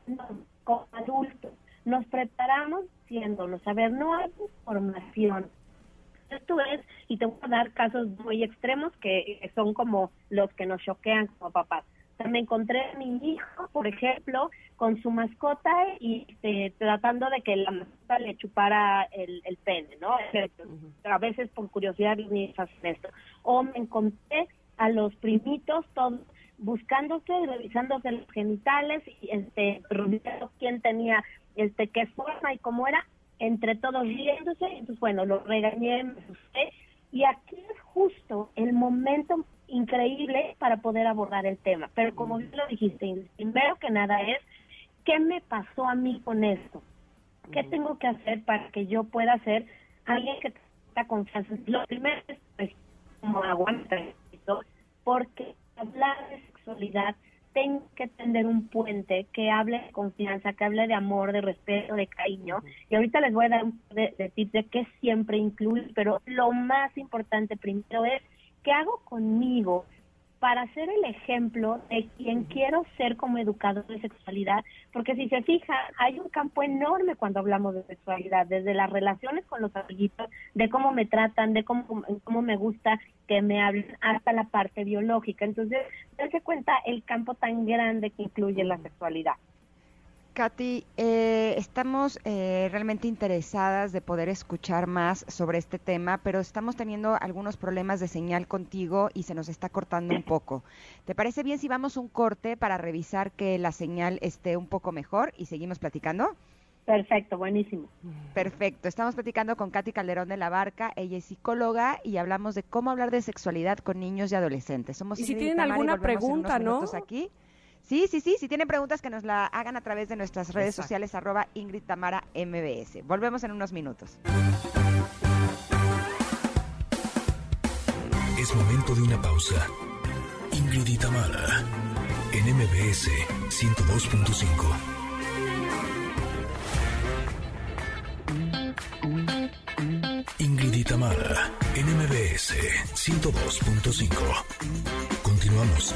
como adultos nos preparamos diciéndonos, a ver, no hay información, esto es, y te voy a dar casos muy extremos que son como los que nos choquean como papás. me encontré a mi hijo, por ejemplo, con su mascota y este, tratando de que la mascota le chupara el, el pene, ¿no? A veces por curiosidad ni hacen esto. O me encontré a los primitos todos buscándose, revisándose los genitales y este, quién tenía este qué forma y cómo era, entre todos riéndose, entonces bueno, lo regañé, me asusté, y aquí es justo el momento increíble para poder abordar el tema. Pero como bien lo dijiste, primero que nada es, ¿qué me pasó a mí con esto? ¿Qué tengo que hacer para que yo pueda ser alguien que tenga confianza? Lo primero es, pues, como aguanta, porque hablar de sexualidad tengo que tender un puente que hable de confianza, que hable de amor, de respeto, de cariño. Y ahorita les voy a dar un de, de tips de qué siempre incluir, pero lo más importante primero es qué hago conmigo para ser el ejemplo de quien quiero ser como educador de sexualidad, porque si se fija, hay un campo enorme cuando hablamos de sexualidad, desde las relaciones con los amiguitos, de cómo me tratan, de cómo, cómo me gusta que me hablen, hasta la parte biológica. Entonces, darse cuenta el campo tan grande que incluye la sexualidad. Katy, eh, estamos eh, realmente interesadas de poder escuchar más sobre este tema, pero estamos teniendo algunos problemas de señal contigo y se nos está cortando un poco. ¿Te parece bien si vamos un corte para revisar que la señal esté un poco mejor y seguimos platicando? Perfecto, buenísimo. Perfecto. Estamos platicando con Katy Calderón de la Barca. Ella es psicóloga y hablamos de cómo hablar de sexualidad con niños y adolescentes. Somos y si tienen alguna pregunta, ¿no? Aquí. Sí, sí, sí. Si tienen preguntas, que nos la hagan a través de nuestras redes sociales, arroba Ingrid Tamara MBS. Volvemos en unos minutos. Es momento de una pausa. Ingrid y Tamara, en MBS 102.5. Ingrid y Tamara, en MBS 102.5. Continuamos.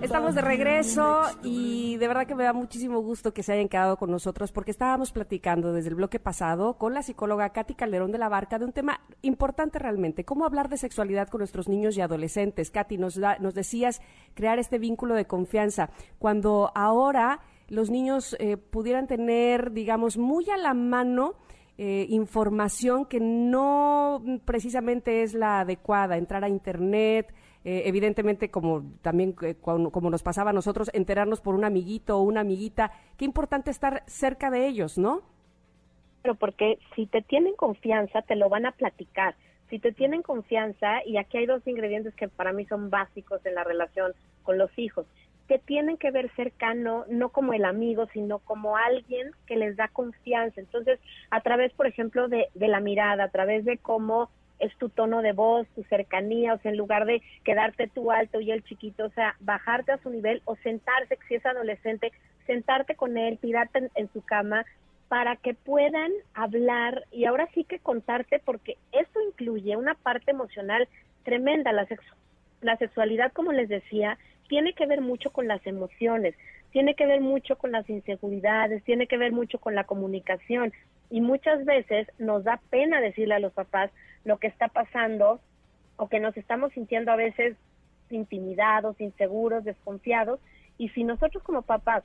Estamos de regreso y de verdad que me da muchísimo gusto que se hayan quedado con nosotros porque estábamos platicando desde el bloque pasado con la psicóloga Katy Calderón de la Barca de un tema importante realmente, cómo hablar de sexualidad con nuestros niños y adolescentes. Katy, nos, nos decías crear este vínculo de confianza. Cuando ahora los niños eh, pudieran tener, digamos, muy a la mano eh, información que no precisamente es la adecuada, entrar a Internet, eh, evidentemente como también eh, como nos pasaba a nosotros, enterarnos por un amiguito o una amiguita, qué importante estar cerca de ellos, ¿no? Pero porque si te tienen confianza, te lo van a platicar. Si te tienen confianza, y aquí hay dos ingredientes que para mí son básicos en la relación con los hijos, que tienen que ver cercano, no como el amigo, sino como alguien que les da confianza. Entonces, a través, por ejemplo, de la mirada, a través de cómo es tu tono de voz, tu cercanía, o sea, en lugar de quedarte tú alto y el chiquito, o sea, bajarte a su nivel o sentarse, si es adolescente, sentarte con él, tirarte en, su cama para que puedan hablar y ahora sí que contarte porque esto incluye una parte emocional tremenda, la, la sexualidad, como les decía, tiene que ver mucho con las emociones, tiene que ver mucho con las inseguridades, tiene que ver mucho con la comunicación y muchas veces nos da pena decirle a los papás lo que está pasando o que nos estamos sintiendo a veces intimidados, inseguros, desconfiados y si nosotros como papás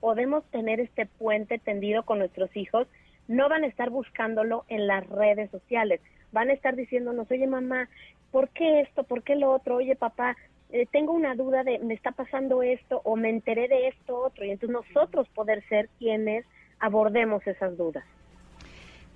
podemos tener este puente tendido con nuestros hijos, no van a estar buscándolo en las redes sociales, van a estar diciéndonos, oye mamá, ¿por qué esto? ¿Por qué lo otro? Oye papá, eh, tengo una duda de me está pasando esto o me enteré de esto otro y entonces nosotros poder ser quienes abordemos esas dudas.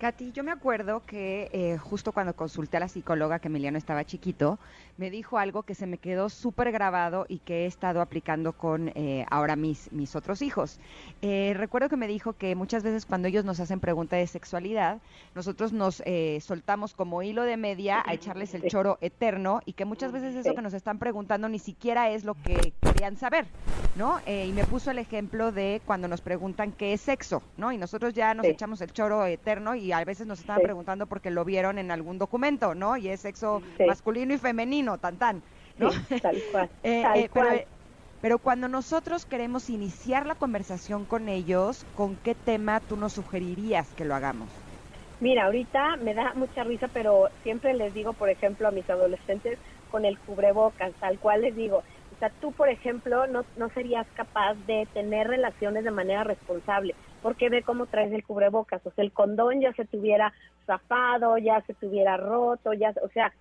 Katy, yo me acuerdo que eh, justo cuando consulté a la psicóloga que Emiliano estaba chiquito, me dijo algo que se me quedó súper grabado y que he estado aplicando con eh, ahora mis, mis otros hijos. Eh, recuerdo que me dijo que muchas veces cuando ellos nos hacen preguntas de sexualidad, nosotros nos soltamos como hilo de media a echarles el choro eterno y que muchas veces eso que nos están preguntando ni siquiera es lo que querían saber, ¿no? y me puso el ejemplo de cuando nos preguntan qué es sexo, ¿no? Y nosotros ya nos echamos el choro eterno y a veces nos estaban preguntando porque lo vieron en algún documento, ¿no? Y es sexo masculino y femenino, tan tan, ¿no? tal cual. *laughs* Eh, eh, pero, cuando nosotros queremos iniciar la conversación con ellos, ¿con qué tema tú nos sugerirías que lo hagamos? Mira, ahorita me da mucha risa, pero siempre les digo, por ejemplo, a mis adolescentes con el cubrebocas, tal cual les digo, sea, tú, por ejemplo, no, no serías capaz de tener relaciones de manera responsable porque ve cómo traes el cubrebocas, o sea, el condón ya se tuviera zafado, ya se tuviera roto, ya, o sea,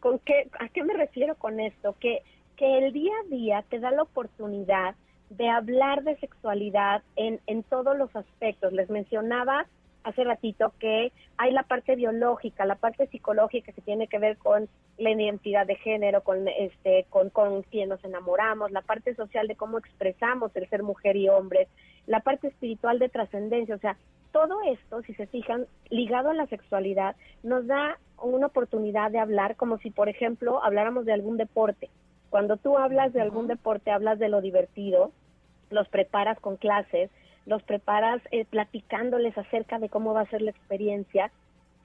¿con qué, ¿a qué me refiero con esto? Que, que el día a día te da la oportunidad de hablar de sexualidad en, en todos los aspectos. Les mencionaba hace ratito que hay la parte biológica, la parte psicológica que tiene que ver con la identidad de género, con este, con, con quien nos enamoramos, la parte social de cómo expresamos el ser mujer y hombre, la parte espiritual de trascendencia, o sea, todo esto, si se fijan, ligado a la sexualidad, nos da una oportunidad de hablar como si, por ejemplo, habláramos de algún deporte. Cuando tú hablas de algún deporte, hablas de lo divertido, los preparas con clases, los preparas eh, platicándoles acerca de cómo va a ser la experiencia.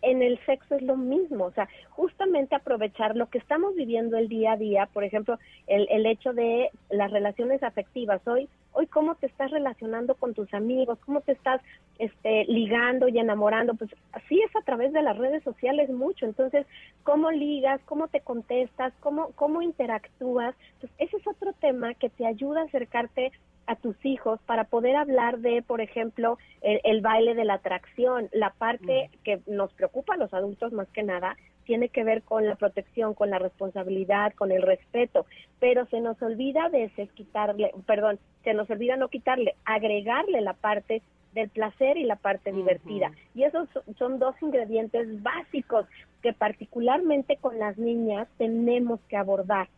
En el sexo es lo mismo, o sea, justamente aprovechar lo que estamos viviendo el día a día, por ejemplo, el, el hecho de las relaciones afectivas. Hoy hoy cómo te estás relacionando con tus amigos, cómo te estás este, ligando y enamorando, pues así es a través de las redes sociales mucho, entonces, cómo ligas, cómo te contestas, cómo, cómo interactúas, pues ese es otro tema que te ayuda a acercarte a tus hijos para poder hablar de, por ejemplo, el, baile de la atracción, la parte que nos preocupa a los adultos más que nada, tiene que ver con la protección, con la responsabilidad, con el respeto, pero se nos olvida a veces quitarle, perdón, se nos olvida no quitarle, agregarle la parte del placer y la parte divertida. Y esos son dos ingredientes básicos que particularmente con las niñas tenemos que abordar.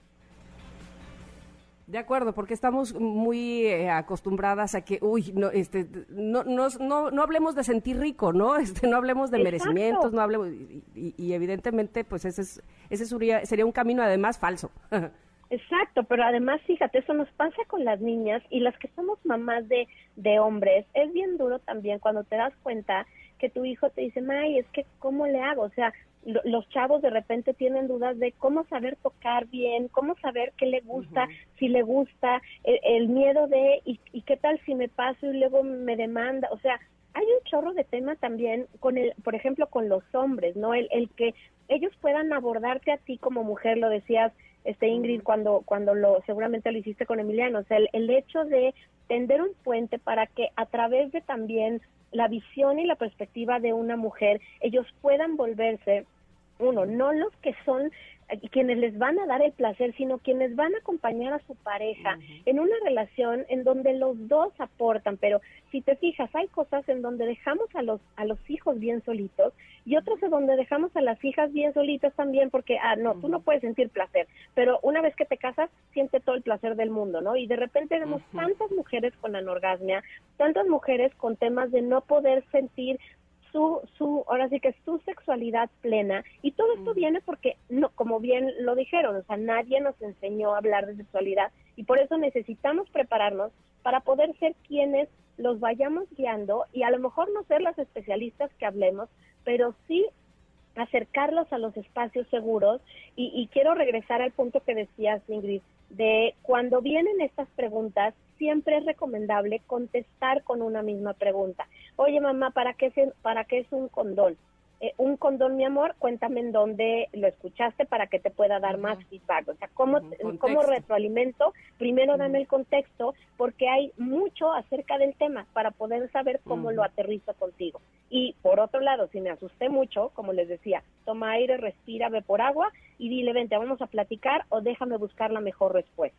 De acuerdo, porque estamos muy eh, acostumbradas a que, uy, no, este, no, no, no, hablemos de sentir rico, ¿no? *laughs* Este, no hablemos de merecimientos, no hablemos, y, evidentemente, pues ese, es, ese sería, sería un camino además falso. *laughs* Exacto, pero además, fíjate, eso nos pasa con las niñas y las que somos mamás de, de hombres, es bien duro también cuando te das cuenta que tu hijo te dice, May, es que, ¿cómo le hago? O sea, los chavos de repente tienen dudas de cómo saber tocar bien, cómo saber qué le gusta, si le gusta, el, miedo de, y, y, qué tal si me paso y luego me demanda, o sea, hay un chorro de tema también con el, por ejemplo, con los hombres, ¿no? El, el que ellos puedan abordarte a ti como mujer, lo decías, este Ingrid, cuando, cuando lo, seguramente lo hiciste con Emiliano, o sea, el, el hecho de tender un puente para que a través de también la visión y la perspectiva de una mujer, ellos puedan volverse, uno, no los que son quienes les van a dar el placer, sino quienes van a acompañar a su pareja en una relación en donde los dos aportan, pero si te fijas, hay cosas en donde dejamos a los a los hijos bien solitos y otros en donde dejamos a las hijas bien solitas también porque ah no, tú no puedes sentir placer, pero una vez que te casas siente todo el placer del mundo, ¿no? Y de repente vemos tantas mujeres con anorgasmia, tantas mujeres con temas de no poder sentir su, su, ahora sí que es su sexualidad plena. Y todo esto viene porque, no, como bien lo dijeron, o sea, nadie nos enseñó a hablar de sexualidad y por eso necesitamos prepararnos para poder ser quienes los vayamos guiando y a lo mejor no ser las especialistas que hablemos, pero sí acercarlos a los espacios seguros y, y quiero regresar al punto que decías, Ingrid, de cuando vienen estas preguntas, siempre es recomendable contestar con una misma pregunta. Oye, mamá, ¿para qué para qué es un condón? Eh, un condón, mi amor, cuéntame en dónde lo escuchaste para que te pueda dar más feedback. O sea, ¿cómo, ¿cómo retroalimento? Primero dame el contexto, porque hay mucho acerca del tema para poder saber cómo lo aterrizo contigo. Y por otro lado, si me asusté mucho, como les decía, toma aire, respira, ve por agua y dile, vente, vamos a platicar o déjame buscar la mejor respuesta.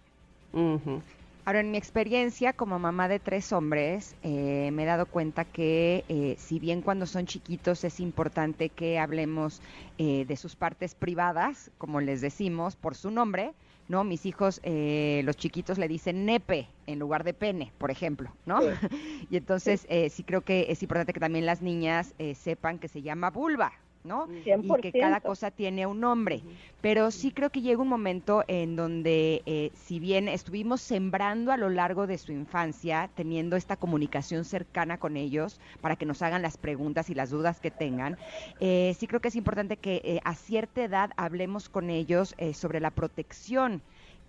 Ahora, en mi experiencia como mamá de tres hombres, eh, me he dado cuenta que eh, si bien cuando son chiquitos es importante que hablemos eh, de sus partes privadas, como les decimos, por su nombre, ¿no? Mis hijos, los chiquitos le dicen nepe en lugar de pene, por ejemplo, ¿no? *laughs* y entonces sí creo que es importante que también las niñas sepan que se llama vulva, ¿no? Y que cada cosa tiene un nombre. Pero sí creo que llega un momento en donde, eh, si bien estuvimos sembrando a lo largo de su infancia, teniendo esta comunicación cercana con ellos para que nos hagan las preguntas y las dudas que tengan, eh, sí creo que es importante que eh, a cierta edad hablemos con ellos sobre la protección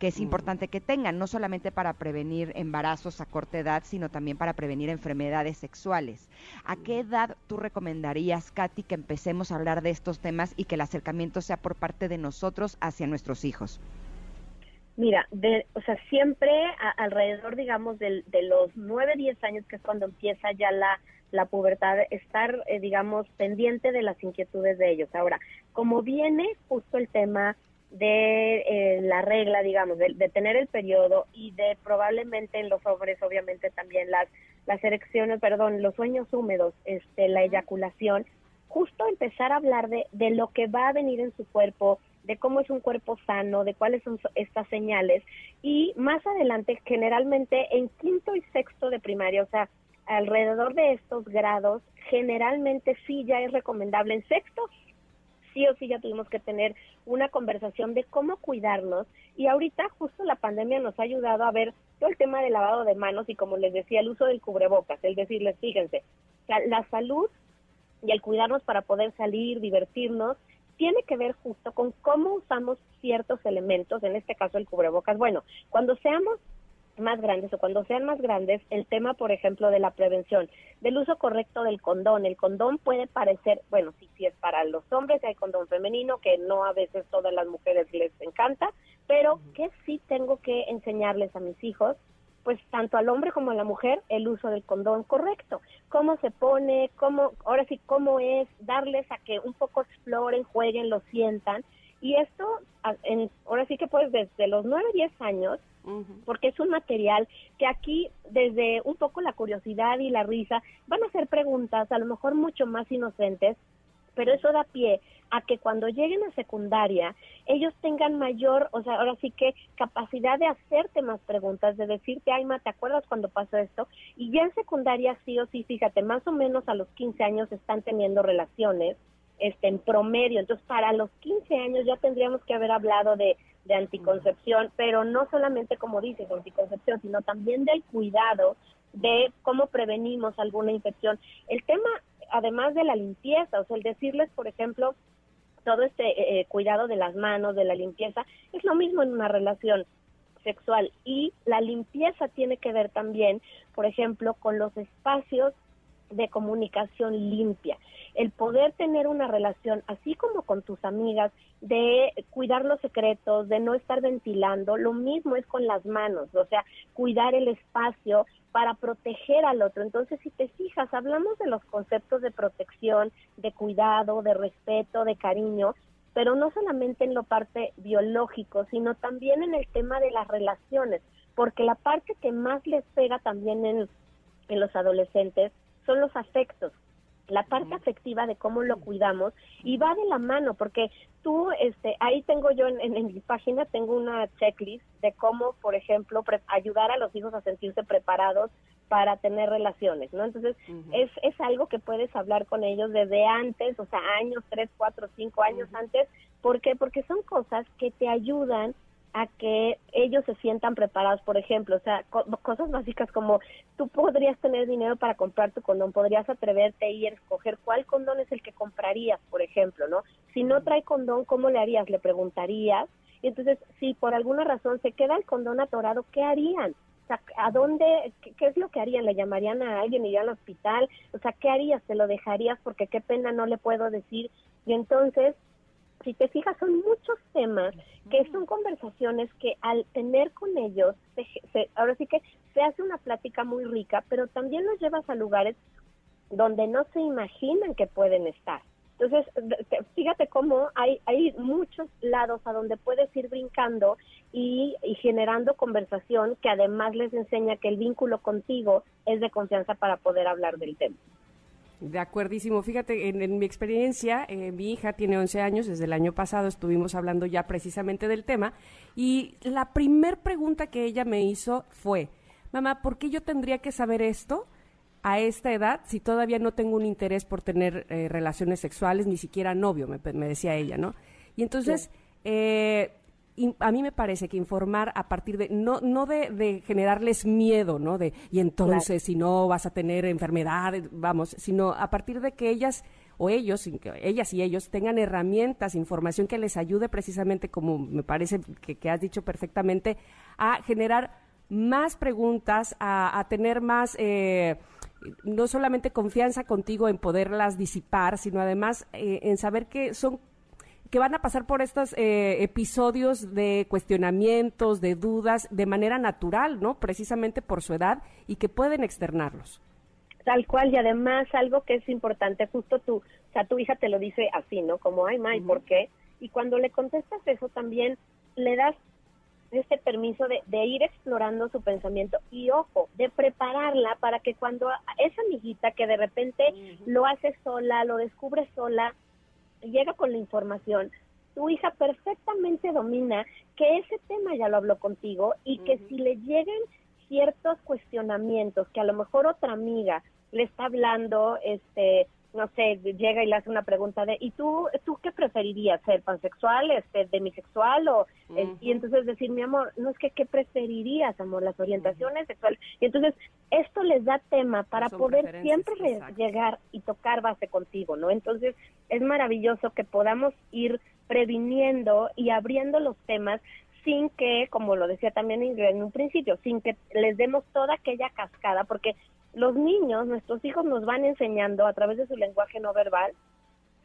que es importante que tengan, no solamente para prevenir embarazos a corta edad, sino también para prevenir enfermedades sexuales. ¿A qué edad tú recomendarías, Katy, que empecemos a hablar de estos temas y que el acercamiento sea por parte de nosotros hacia nuestros hijos? Mira, de, o sea, siempre alrededor, digamos, de, los 9, 10 años, que es cuando empieza ya la, la pubertad, estar, eh, digamos, pendiente de las inquietudes de ellos. Ahora, como viene justo el tema de eh, la regla, digamos, de, tener el periodo y de probablemente en los hombres, obviamente también las, las erecciones, perdón, los sueños húmedos, este, la eyaculación, justo empezar a hablar de, de lo que va a venir en su cuerpo, de cómo es un cuerpo sano, de cuáles son estas señales y más adelante, generalmente en quinto y sexto de primaria, o sea, alrededor de estos grados, generalmente sí ya es recomendable en sexto sí o sí ya tuvimos que tener una conversación de cómo cuidarnos y ahorita justo la pandemia nos ha ayudado a ver todo el tema del lavado de manos y como les decía, el uso del cubrebocas, el decirles, fíjense, la salud y el cuidarnos para poder salir, divertirnos, tiene que ver justo con cómo usamos ciertos elementos, en este caso el cubrebocas. Bueno, cuando seamos más grandes o cuando sean más grandes, el tema, por ejemplo, de la prevención, del uso correcto del condón. El condón puede parecer, bueno, sí, sí es para los hombres, hay condón femenino, que no a veces todas las mujeres les encanta, pero que sí tengo que enseñarles a mis hijos, pues tanto al hombre como a la mujer, el uso del condón correcto. Cómo se pone, cómo, ahora sí, cómo es, darles a que un poco exploren, jueguen, lo sientan. Y esto, en, ahora sí que pues desde los 9, 10 años, porque es un material que aquí, desde un poco la curiosidad y la risa, van a hacer preguntas, a lo mejor mucho más inocentes, pero eso da pie a que cuando lleguen a secundaria ellos tengan mayor, o sea, ahora sí que capacidad de hacerte más preguntas, de decirte, ay, ma, ¿te acuerdas cuando pasó esto? Y ya en secundaria sí o sí, fíjate, más o menos a los 15 años están teniendo relaciones, este, en promedio. Entonces, para los 15 años ya tendríamos que haber hablado de de anticoncepción, pero no solamente como dices, anticoncepción, sino también del cuidado de cómo prevenimos alguna infección. El tema, además de la limpieza, o sea, el decirles, por ejemplo, todo este eh, eh, cuidado de las manos, de la limpieza, es lo mismo en una relación sexual. Y la limpieza tiene que ver también, por ejemplo, con los espacios de comunicación limpia el poder tener una relación, así como con tus amigas, de cuidar los secretos, de no estar ventilando, lo mismo es con las manos, o sea, cuidar el espacio para proteger al otro. Entonces, si te fijas, hablamos de los conceptos de protección, de cuidado, de respeto, de cariño, pero no solamente en lo parte biológico, sino también en el tema de las relaciones, porque la parte que más les pega también en, en los adolescentes son los afectos la parte afectiva de cómo lo cuidamos y va de la mano porque tú este ahí tengo yo en, en, mi página tengo una checklist de cómo por ejemplo ayudar a los hijos a sentirse preparados para tener relaciones, ¿no? Entonces, es, es algo que puedes hablar con ellos desde antes, o sea, años, tres, cuatro, cinco años antes. ¿Por qué? Porque son cosas que te ayudan a que ellos se sientan preparados, por ejemplo, o sea, cosas básicas como tú podrías tener dinero para comprar tu condón, podrías atreverte a ir a escoger cuál condón es el que comprarías, por ejemplo, ¿no? Si no trae condón, ¿cómo le harías? Le preguntarías. Y entonces, si por alguna razón se queda el condón atorado, ¿qué harían? O sea, ¿a dónde, qué, es lo que harían? ¿Le llamarían a alguien, irían al hospital? O sea, ¿qué harías? ¿Te lo dejarías? Porque qué pena no le puedo decir. Y entonces, si te fijas, son muchos temas que son conversaciones que al tener con ellos, ahora sí que se hace una plática muy rica, pero también los llevas a lugares donde no se imaginan que pueden estar. Entonces, fíjate cómo hay, hay muchos lados a donde puedes ir brincando y, y, generando conversación que además les enseña que el vínculo contigo es de confianza para poder hablar del tema. De acuerdísimo. Fíjate, en, mi experiencia, eh, mi hija tiene 11 años, desde el año pasado estuvimos hablando ya precisamente del tema, y la primer pregunta que ella me hizo fue, mamá, ¿por qué yo tendría que saber esto a esta edad si todavía no tengo un interés por tener eh, relaciones sexuales, ni siquiera novio, me, decía ella, ¿no? Y entonces, eh, a mí me parece que informar a partir de, no, no de, generarles miedo, ¿no? De, y entonces si no vas a tener enfermedades, vamos, sino a partir de que ellas o ellos, ellas y ellos tengan herramientas, información que les ayude precisamente, como me parece que, has dicho perfectamente, a generar más preguntas, a, tener más, eh, no solamente confianza contigo en poderlas disipar, sino además eh, en saber que son que van a pasar por estos eh, episodios de cuestionamientos, de dudas, de manera natural, ¿no? Precisamente por su edad y que pueden externarlos. Tal cual, y además algo que es importante, justo tú, o sea, tu hija te lo dice así, ¿no? Como, ay, May, ¿por qué? Y cuando le contestas eso también le das este permiso de, de, ir explorando su pensamiento y ojo, de prepararla para que cuando esa amiguita que de repente lo hace sola, lo descubre sola, llega con la información, tu hija perfectamente domina que ese tema ya lo habló contigo y que si le lleguen ciertos cuestionamientos que a lo mejor otra amiga le está hablando, este, no sé, llega y le hace una pregunta de, ¿y tú, tú qué preferirías, ser pansexual, este, demisexual o, y entonces decir, mi amor, no es que qué preferirías, amor, las orientaciones sexuales, y entonces esto les da tema para poder siempre llegar y tocar base contigo, ¿no? Entonces es maravilloso que podamos ir previniendo y abriendo los temas sin que, como lo decía también Ingrid en un principio, sin que les demos toda aquella cascada, porque los niños, nuestros hijos nos van enseñando a través de su lenguaje no verbal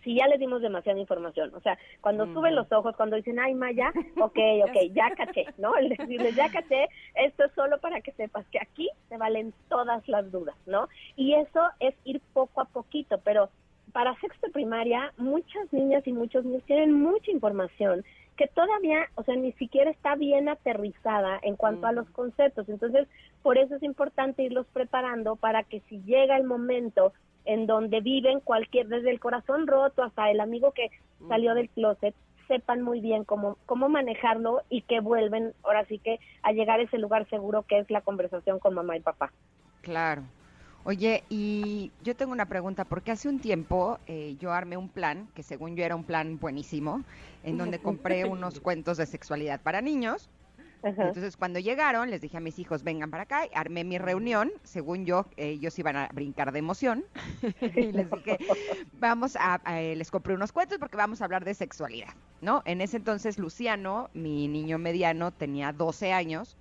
si ya les dimos demasiada información. O sea, cuando suben los ojos, cuando dicen, ay, Maya, *laughs* ok, ok, ya caché, ¿no? *laughs* El decirles, ya caché, esto es solo para que sepas que aquí se valen todas las dudas, ¿no? Y eso es ir poco a poquito, pero para sexto primaria, muchas niñas y muchos niños tienen mucha información que todavía, o sea, ni siquiera está bien aterrizada en cuanto a los conceptos. Entonces, por eso es importante irlos preparando para que si llega el momento en donde viven cualquier, desde el corazón roto hasta el amigo que salió del closet, sepan muy bien cómo, cómo manejarlo y que vuelven ahora sí que a llegar a ese lugar seguro que es la conversación con mamá y papá. Claro. Oye, y yo tengo una pregunta, porque hace un tiempo eh, yo armé un plan, que según yo era un plan buenísimo, en donde compré unos *laughs* cuentos de sexualidad para niños. Entonces, cuando llegaron, les dije a mis hijos, vengan para acá, armé mi reunión, según yo, ellos iban a brincar de emoción, *laughs* y les dije, vamos a, les compré unos cuentos porque vamos a hablar de sexualidad, ¿no? En ese entonces, Luciano, mi niño mediano, tenía 12 años,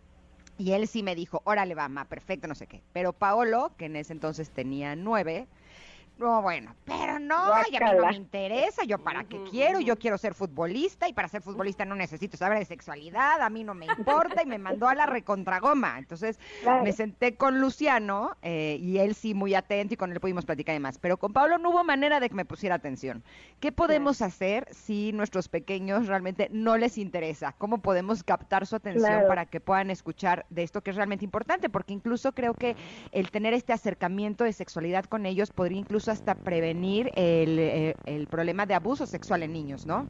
y él sí me dijo, órale, va, perfecto, no sé qué. Pero Paolo, que en ese entonces tenía nueve, no, bueno, pero no, ya a mí no me interesa, yo para qué quiero, yo quiero ser futbolista y para ser futbolista no necesito saber de sexualidad, a mí no me importa y me mandó a la recontragoma. Entonces me senté con Luciano eh, y él sí muy atento y con él pudimos platicar y más, pero con Pablo no hubo manera de que me pusiera atención. ¿Qué podemos hacer si nuestros pequeños realmente no les interesa? ¿Cómo podemos captar su atención para que puedan escuchar de esto que es realmente importante? Porque incluso creo que el tener este acercamiento de sexualidad con ellos podría incluso hasta prevenir eh, el, problema de abuso sexual en niños, ¿no?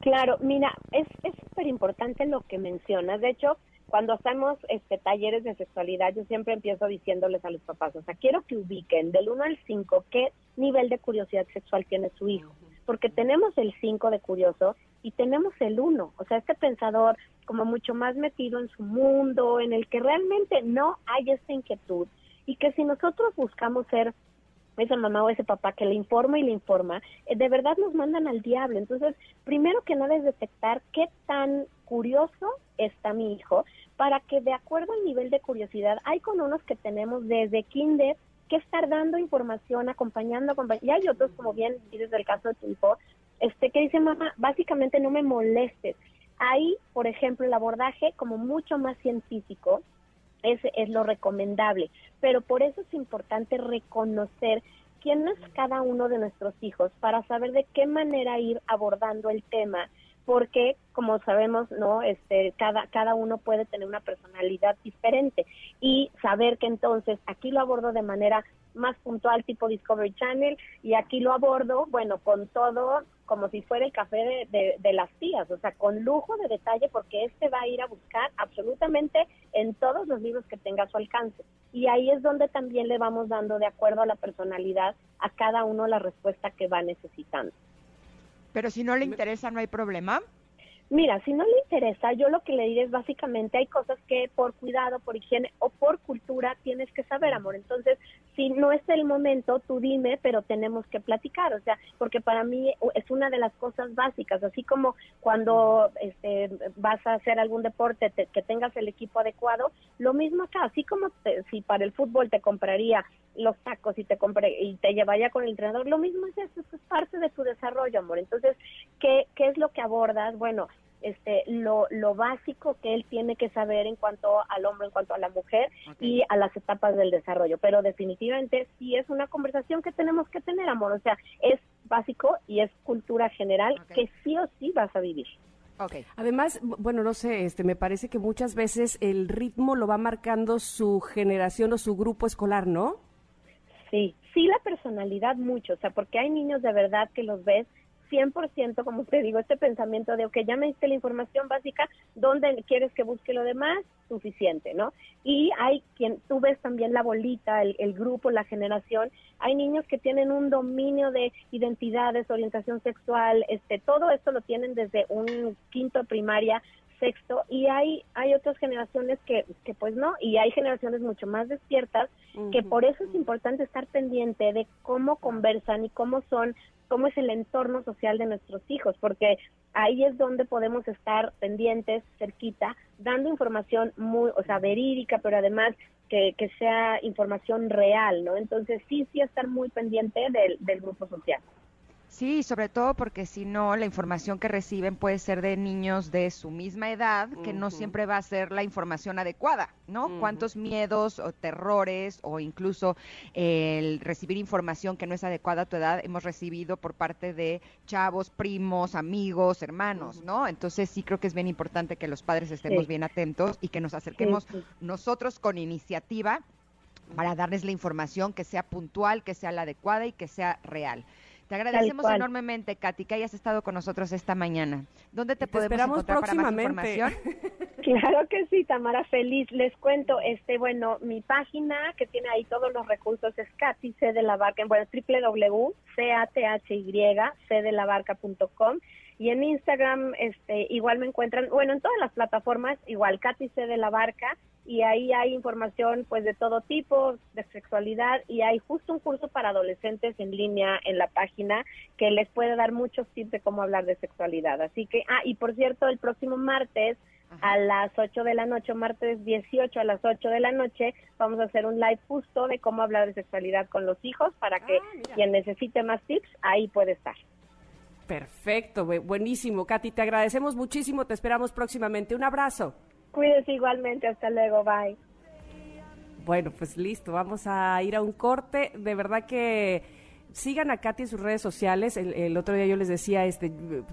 Claro, mira, es súper importante lo que mencionas. De hecho, cuando hacemos este talleres de sexualidad, yo siempre empiezo diciéndoles a los papás, o sea, quiero que ubiquen del 1 al 5 qué nivel de curiosidad sexual tiene su hijo, porque tenemos el 5 de curioso y tenemos el 1, o sea, este pensador como mucho más metido en su mundo, en el que realmente no hay esta inquietud y que si nosotros buscamos ser esa mamá o ese papá que le informa y le informa, eh, de verdad nos mandan al diablo. Entonces, primero que nada es detectar qué tan curioso está mi hijo, para que de acuerdo al nivel de curiosidad, hay con unos que tenemos desde kinder que estar dando información, acompañando, acompañando. y hay otros, como bien dices del caso de tu este, que dice, mamá, básicamente no me molestes. Ahí, por ejemplo, el abordaje como mucho más científico, es, es lo recomendable. Pero por eso es importante reconocer quién es cada uno de nuestros hijos para saber de qué manera ir abordando el tema porque como sabemos no este cada cada uno puede tener una personalidad diferente y saber que entonces aquí lo abordo de manera más puntual tipo Discovery Channel y aquí lo abordo, bueno, con todo como si fuera el café de, de, las tías, o sea, con lujo de detalle porque este va a ir a buscar absolutamente en todos los libros que tenga a su alcance. Y ahí es donde también le vamos dando, de acuerdo a la personalidad, a cada uno la respuesta que va necesitando. Pero si no le interesa, ¿no hay problema? Mira, si no le interesa, yo lo que le diré es básicamente hay cosas que por cuidado, por higiene o por cultura tienes que saber, amor. Entonces, si no es el momento, tú dime, pero tenemos que platicar, o sea, porque para mí es una de las cosas básicas, así como cuando este, vas a hacer algún deporte que tengas el equipo adecuado, lo mismo acá, así como si para el fútbol te compraría los tacos y te compré y te llevaría con el entrenador, lo mismo es eso, es parte de tu desarrollo, amor. Entonces, ¿qué, qué es lo que abordas? Bueno, este, lo, lo básico que él tiene que saber en cuanto al hombre, en cuanto a la mujer y a las etapas del desarrollo. Pero definitivamente sí es una conversación que tenemos que tener, amor. O sea, es básico y es cultura general que sí o sí vas a vivir. Okay. Además, bueno, no sé, este, me parece que muchas veces el ritmo lo va marcando su generación o su grupo escolar, ¿no? Sí, sí la personalidad mucho, o sea, porque hay niños de verdad que los ves 100%, como te digo, este pensamiento de, ok, ya me diste la información básica, ¿dónde quieres que busque lo demás? Suficiente, ¿no? Y hay quien, tú ves también la bolita, el, el grupo, la generación, hay niños que tienen un dominio de identidades, orientación sexual, este, todo esto lo tienen desde un quinto primaria, sexto y hay hay otras generaciones que, que pues no y hay generaciones mucho más despiertas que por eso es importante estar pendiente de cómo conversan y cómo son cómo es el entorno social de nuestros hijos, porque ahí es donde podemos estar pendientes, cerquita, dando información muy, o sea, verídica, pero además que, que sea información real, ¿no? Entonces sí, sí estar muy pendiente del, del grupo social. Sí, sobre todo porque si no, la información que reciben puede ser de niños de su misma edad, que no siempre va a ser la información adecuada, ¿no? Cuántos miedos o terrores o incluso el recibir información que no es adecuada a tu edad hemos recibido por parte de chavos, primos, amigos, hermanos, ¿no? Entonces sí creo que es bien importante que los padres estemos bien atentos y que nos acerquemos nosotros con iniciativa para darles la información que sea puntual, que sea la adecuada y que sea real. Te agradecemos enormemente, Katy, que hayas estado con nosotros esta mañana. ¿Dónde te, podemos encontrar para más información? *laughs* Claro que sí, Tamara, feliz. Les cuento, este, bueno, mi página que tiene ahí todos los recursos es Katy C de la Barca, bueno, www.cathy, y en Instagram este igual me encuentran, bueno, en todas las plataformas igual Katy C de la Barca y ahí hay información pues de todo tipo de sexualidad y hay justo un curso para adolescentes en línea en la página que les puede dar muchos tips de cómo hablar de sexualidad. Así que, ah, y por cierto, el próximo martes a las 8 de la noche, martes 18 a las 8 de la noche, vamos a hacer un live justo de cómo hablar de sexualidad con los hijos para que ah, quien necesite más tips, ahí puede estar. Perfecto, buenísimo. Katy, te agradecemos muchísimo, te esperamos próximamente. Un abrazo. Cuídese igualmente, hasta luego, bye. Bueno, pues listo, vamos a ir a un corte. De verdad que sigan a Katy en sus redes sociales. El, otro día yo les decía, este,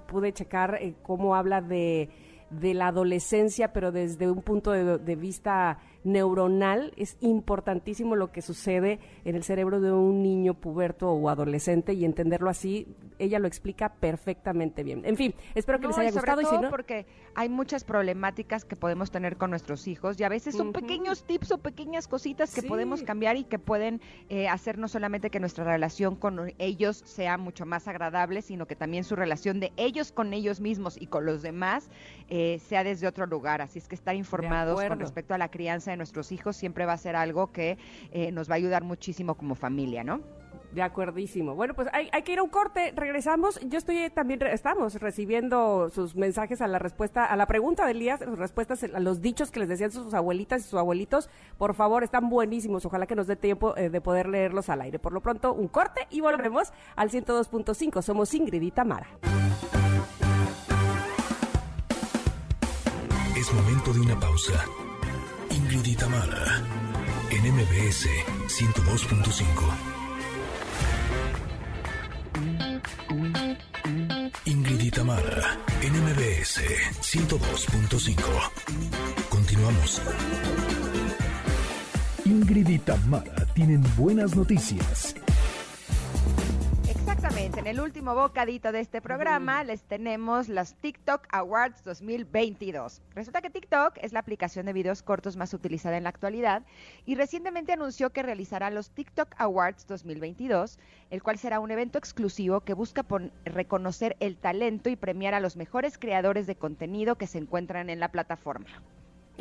pude checar eh, cómo habla de, de, la adolescencia, pero desde un punto de, vista neuronal. Es importantísimo lo que sucede en el cerebro de un niño puberto o adolescente y entenderlo así, ella lo explica perfectamente bien. En fin, espero que les haya gustado. y si no... porque hay muchas problemáticas que podemos tener con nuestros hijos y a veces son pequeños tips o pequeñas cositas que podemos cambiar y que pueden eh, hacer no solamente que nuestra relación con ellos sea mucho más agradable, sino que también su relación de ellos con ellos mismos y con los demás eh, sea desde otro lugar. Así es que estar informados con respecto a la crianza de nuestros hijos siempre va a ser algo que eh, nos va a ayudar muchísimo como familia, ¿no? De acuerdísimo. Bueno, pues hay, que ir a un corte. Regresamos. Yo estoy también, estamos recibiendo sus mensajes a la respuesta, a la pregunta del día, sus respuestas a los dichos que les decían sus abuelitas y sus abuelitos. Por favor, están buenísimos. Ojalá que nos dé tiempo eh, de poder leerlos al aire. Por lo pronto, un corte y volvemos al 102.5. Somos Ingrid y Tamara. Es momento de una pausa. Ingrid y Tamara en MBS 102.5. Ingrid y Tamara, NMBS 102.5. Continuamos. Ingrid y Tamara tienen buenas noticias. Exactamente, en el último bocadito de este programa les tenemos las TikTok Awards 2022. Resulta que TikTok es la aplicación de videos cortos más utilizada en la actualidad y recientemente anunció que realizará los TikTok Awards 2022, el cual será un evento exclusivo que busca reconocer el talento y premiar a los mejores creadores de contenido que se encuentran en la plataforma.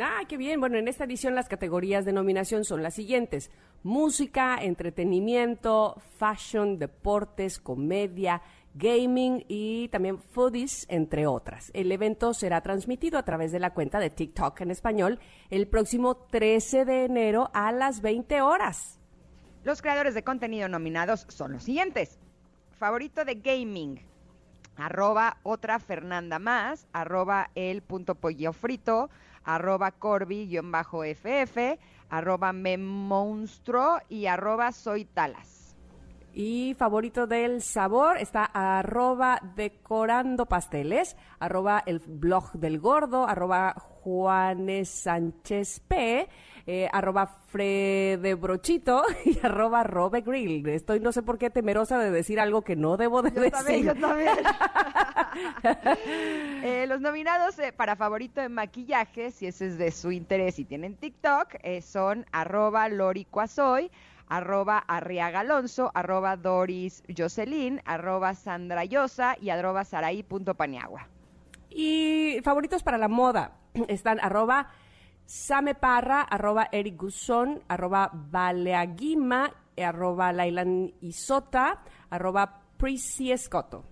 Ah, qué bien. Bueno, en esta edición las categorías de nominación son las siguientes. Música, entretenimiento, fashion, deportes, comedia, gaming y también foodies, entre otras. El evento será transmitido a través de la cuenta de TikTok en español el próximo 13 de enero a las 20 horas. Los creadores de contenido nominados son los siguientes. Favorito de gaming, arroba otra Fernanda más, arroba el punto pollo frito, arroba corby-ff, arroba memonstruo y arroba soy talas. Y favorito del sabor está arroba decorando pasteles, arroba el blog del gordo, arroba Juanes Sánchez P, eh, arroba Frede Brochito *laughs* y arroba Robe Grill. Estoy no sé por qué temerosa de decir algo que no debo de yo decir. También, yo también. *laughs* Eh, los nominados eh, para favorito de maquillaje, si ese es de su interés y tienen TikTok, son arroba Lori arroba Arriaga Alonso, arroba Doris Jocelyn, arroba Sandra Yosa y arroba Saraí.paniagua. Y favoritos para la moda *clears throat* están arroba Same Parra, arroba Eric Guzón, arroba Baleaguima, arroba Lailan Isota, arroba Prissy Escoto.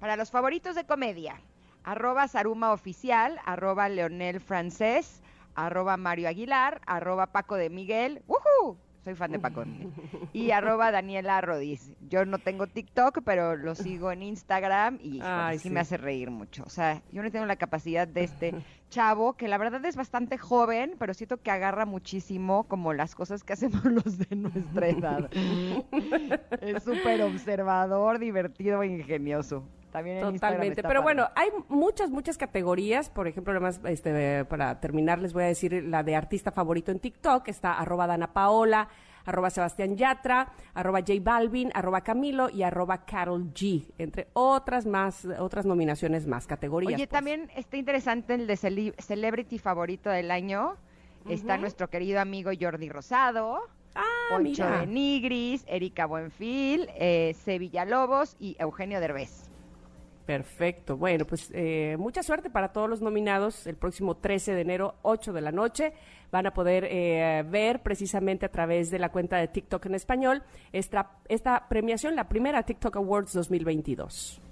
Para los favoritos de comedia, arroba Saruma Oficial, arroba Leonel Francés, arroba Mario Aguilar, arroba Paco de Miguel, ¡Woohoo! Soy fan de Paco. *laughs* y arroba Daniela Rodis. Yo no tengo TikTok, pero lo sigo en Instagram y sí, me hace reír mucho. O sea, yo no tengo la capacidad de este chavo, que la verdad es bastante joven, pero siento que agarra muchísimo como las cosas que hacemos *laughs* los de nuestra edad. *laughs* es súper observador, divertido e ingenioso. También Totalmente. Pero bueno, hay muchas, muchas categorías. Por ejemplo, además, este, para terminar, les voy a decir la de artista favorito en TikTok. Está arroba Dana Paola, arroba Sebastián Yatra, arroba J Balvin, arroba Camilo y arroba Carol G, entre otras más, otras nominaciones más, categorías. Oye, pues. también está interesante el de Celebrity favorito del año. Está nuestro querido amigo Jordi Rosado. Ah, Poncho de Nigris, Erika Buenfil, eh, Sevilla Lobos y Eugenio Derbez. Perfecto. Bueno, pues eh, mucha suerte para todos los nominados. El próximo 13 de enero, 8 de la noche, van a poder eh, ver precisamente a través de la cuenta de TikTok en español esta, esta premiación, la primera TikTok Awards 2022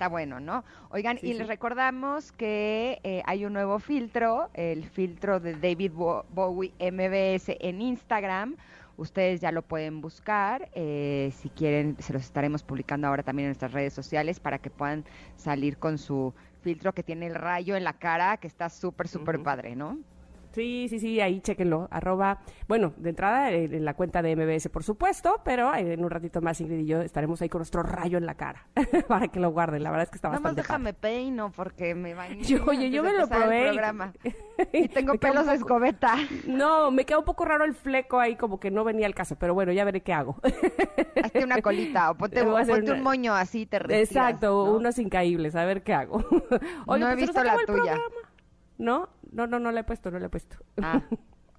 está bueno, ¿no? Oigan, y les recordamos que eh, hay un nuevo filtro, el filtro de David Bowie MBS en Instagram. Ustedes ya lo pueden buscar. Eh, si quieren, se los estaremos publicando ahora también en nuestras redes sociales para que puedan salir con su filtro que tiene el rayo en la cara, que está súper, súper padre, ¿no? Sí, sí, sí, ahí chéquenlo. Arroba, bueno, de entrada eh, en la cuenta de MBS, por supuesto, pero eh, en un ratito más Ingrid y yo estaremos ahí con nuestro rayo en la cara *laughs* para que lo guarden. La verdad es que está Nada bastante déjame peino porque me va *laughs* Yo, oye, yo me lo probé. Y, *laughs* tengo pelos de escobeta. No, me queda un poco raro el fleco ahí, como que no venía al caso, pero bueno, ya veré qué hago. Hazte una colita o ponte, un moño así, te Exacto, unos incaíbles, a ver qué hago. no he visto la tuya. ¿No? No, no, no le he puesto, no le he puesto. Ah,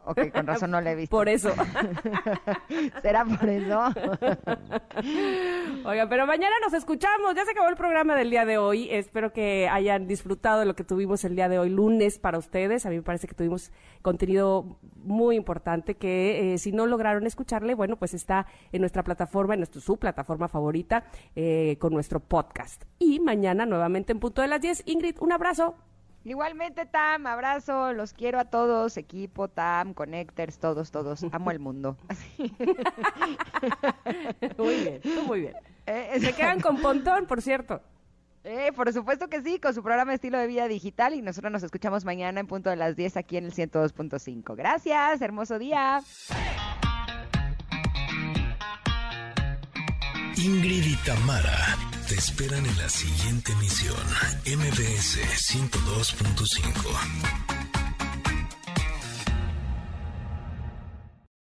ok, con razón no le he visto. Por eso. *laughs* ¿Será por eso? *laughs* Oiga, pero mañana nos escuchamos. Ya se acabó el programa del día de hoy. Espero que hayan disfrutado de lo que tuvimos el día de hoy, lunes, para ustedes. A mí me parece que tuvimos contenido muy importante que eh, si no lograron escucharle, bueno, pues está en nuestra plataforma, en nuestra, su plataforma favorita, eh, con nuestro podcast. Y mañana nuevamente en punto de las 10. Ingrid, un abrazo. Igualmente, Tam, abrazo, los quiero a todos, equipo, Tam, Connectors, todos, todos, amo el mundo. *laughs* muy bien, muy bien. Eh, Se quedan con Pontón, por cierto. Eh, por supuesto que sí, con su programa Estilo de Vida Digital y nosotros nos escuchamos mañana en punto de las 10 aquí en el 102.5. Gracias, hermoso día. Ingrid y Tamara te esperan en la siguiente emisión, MBS 102.5.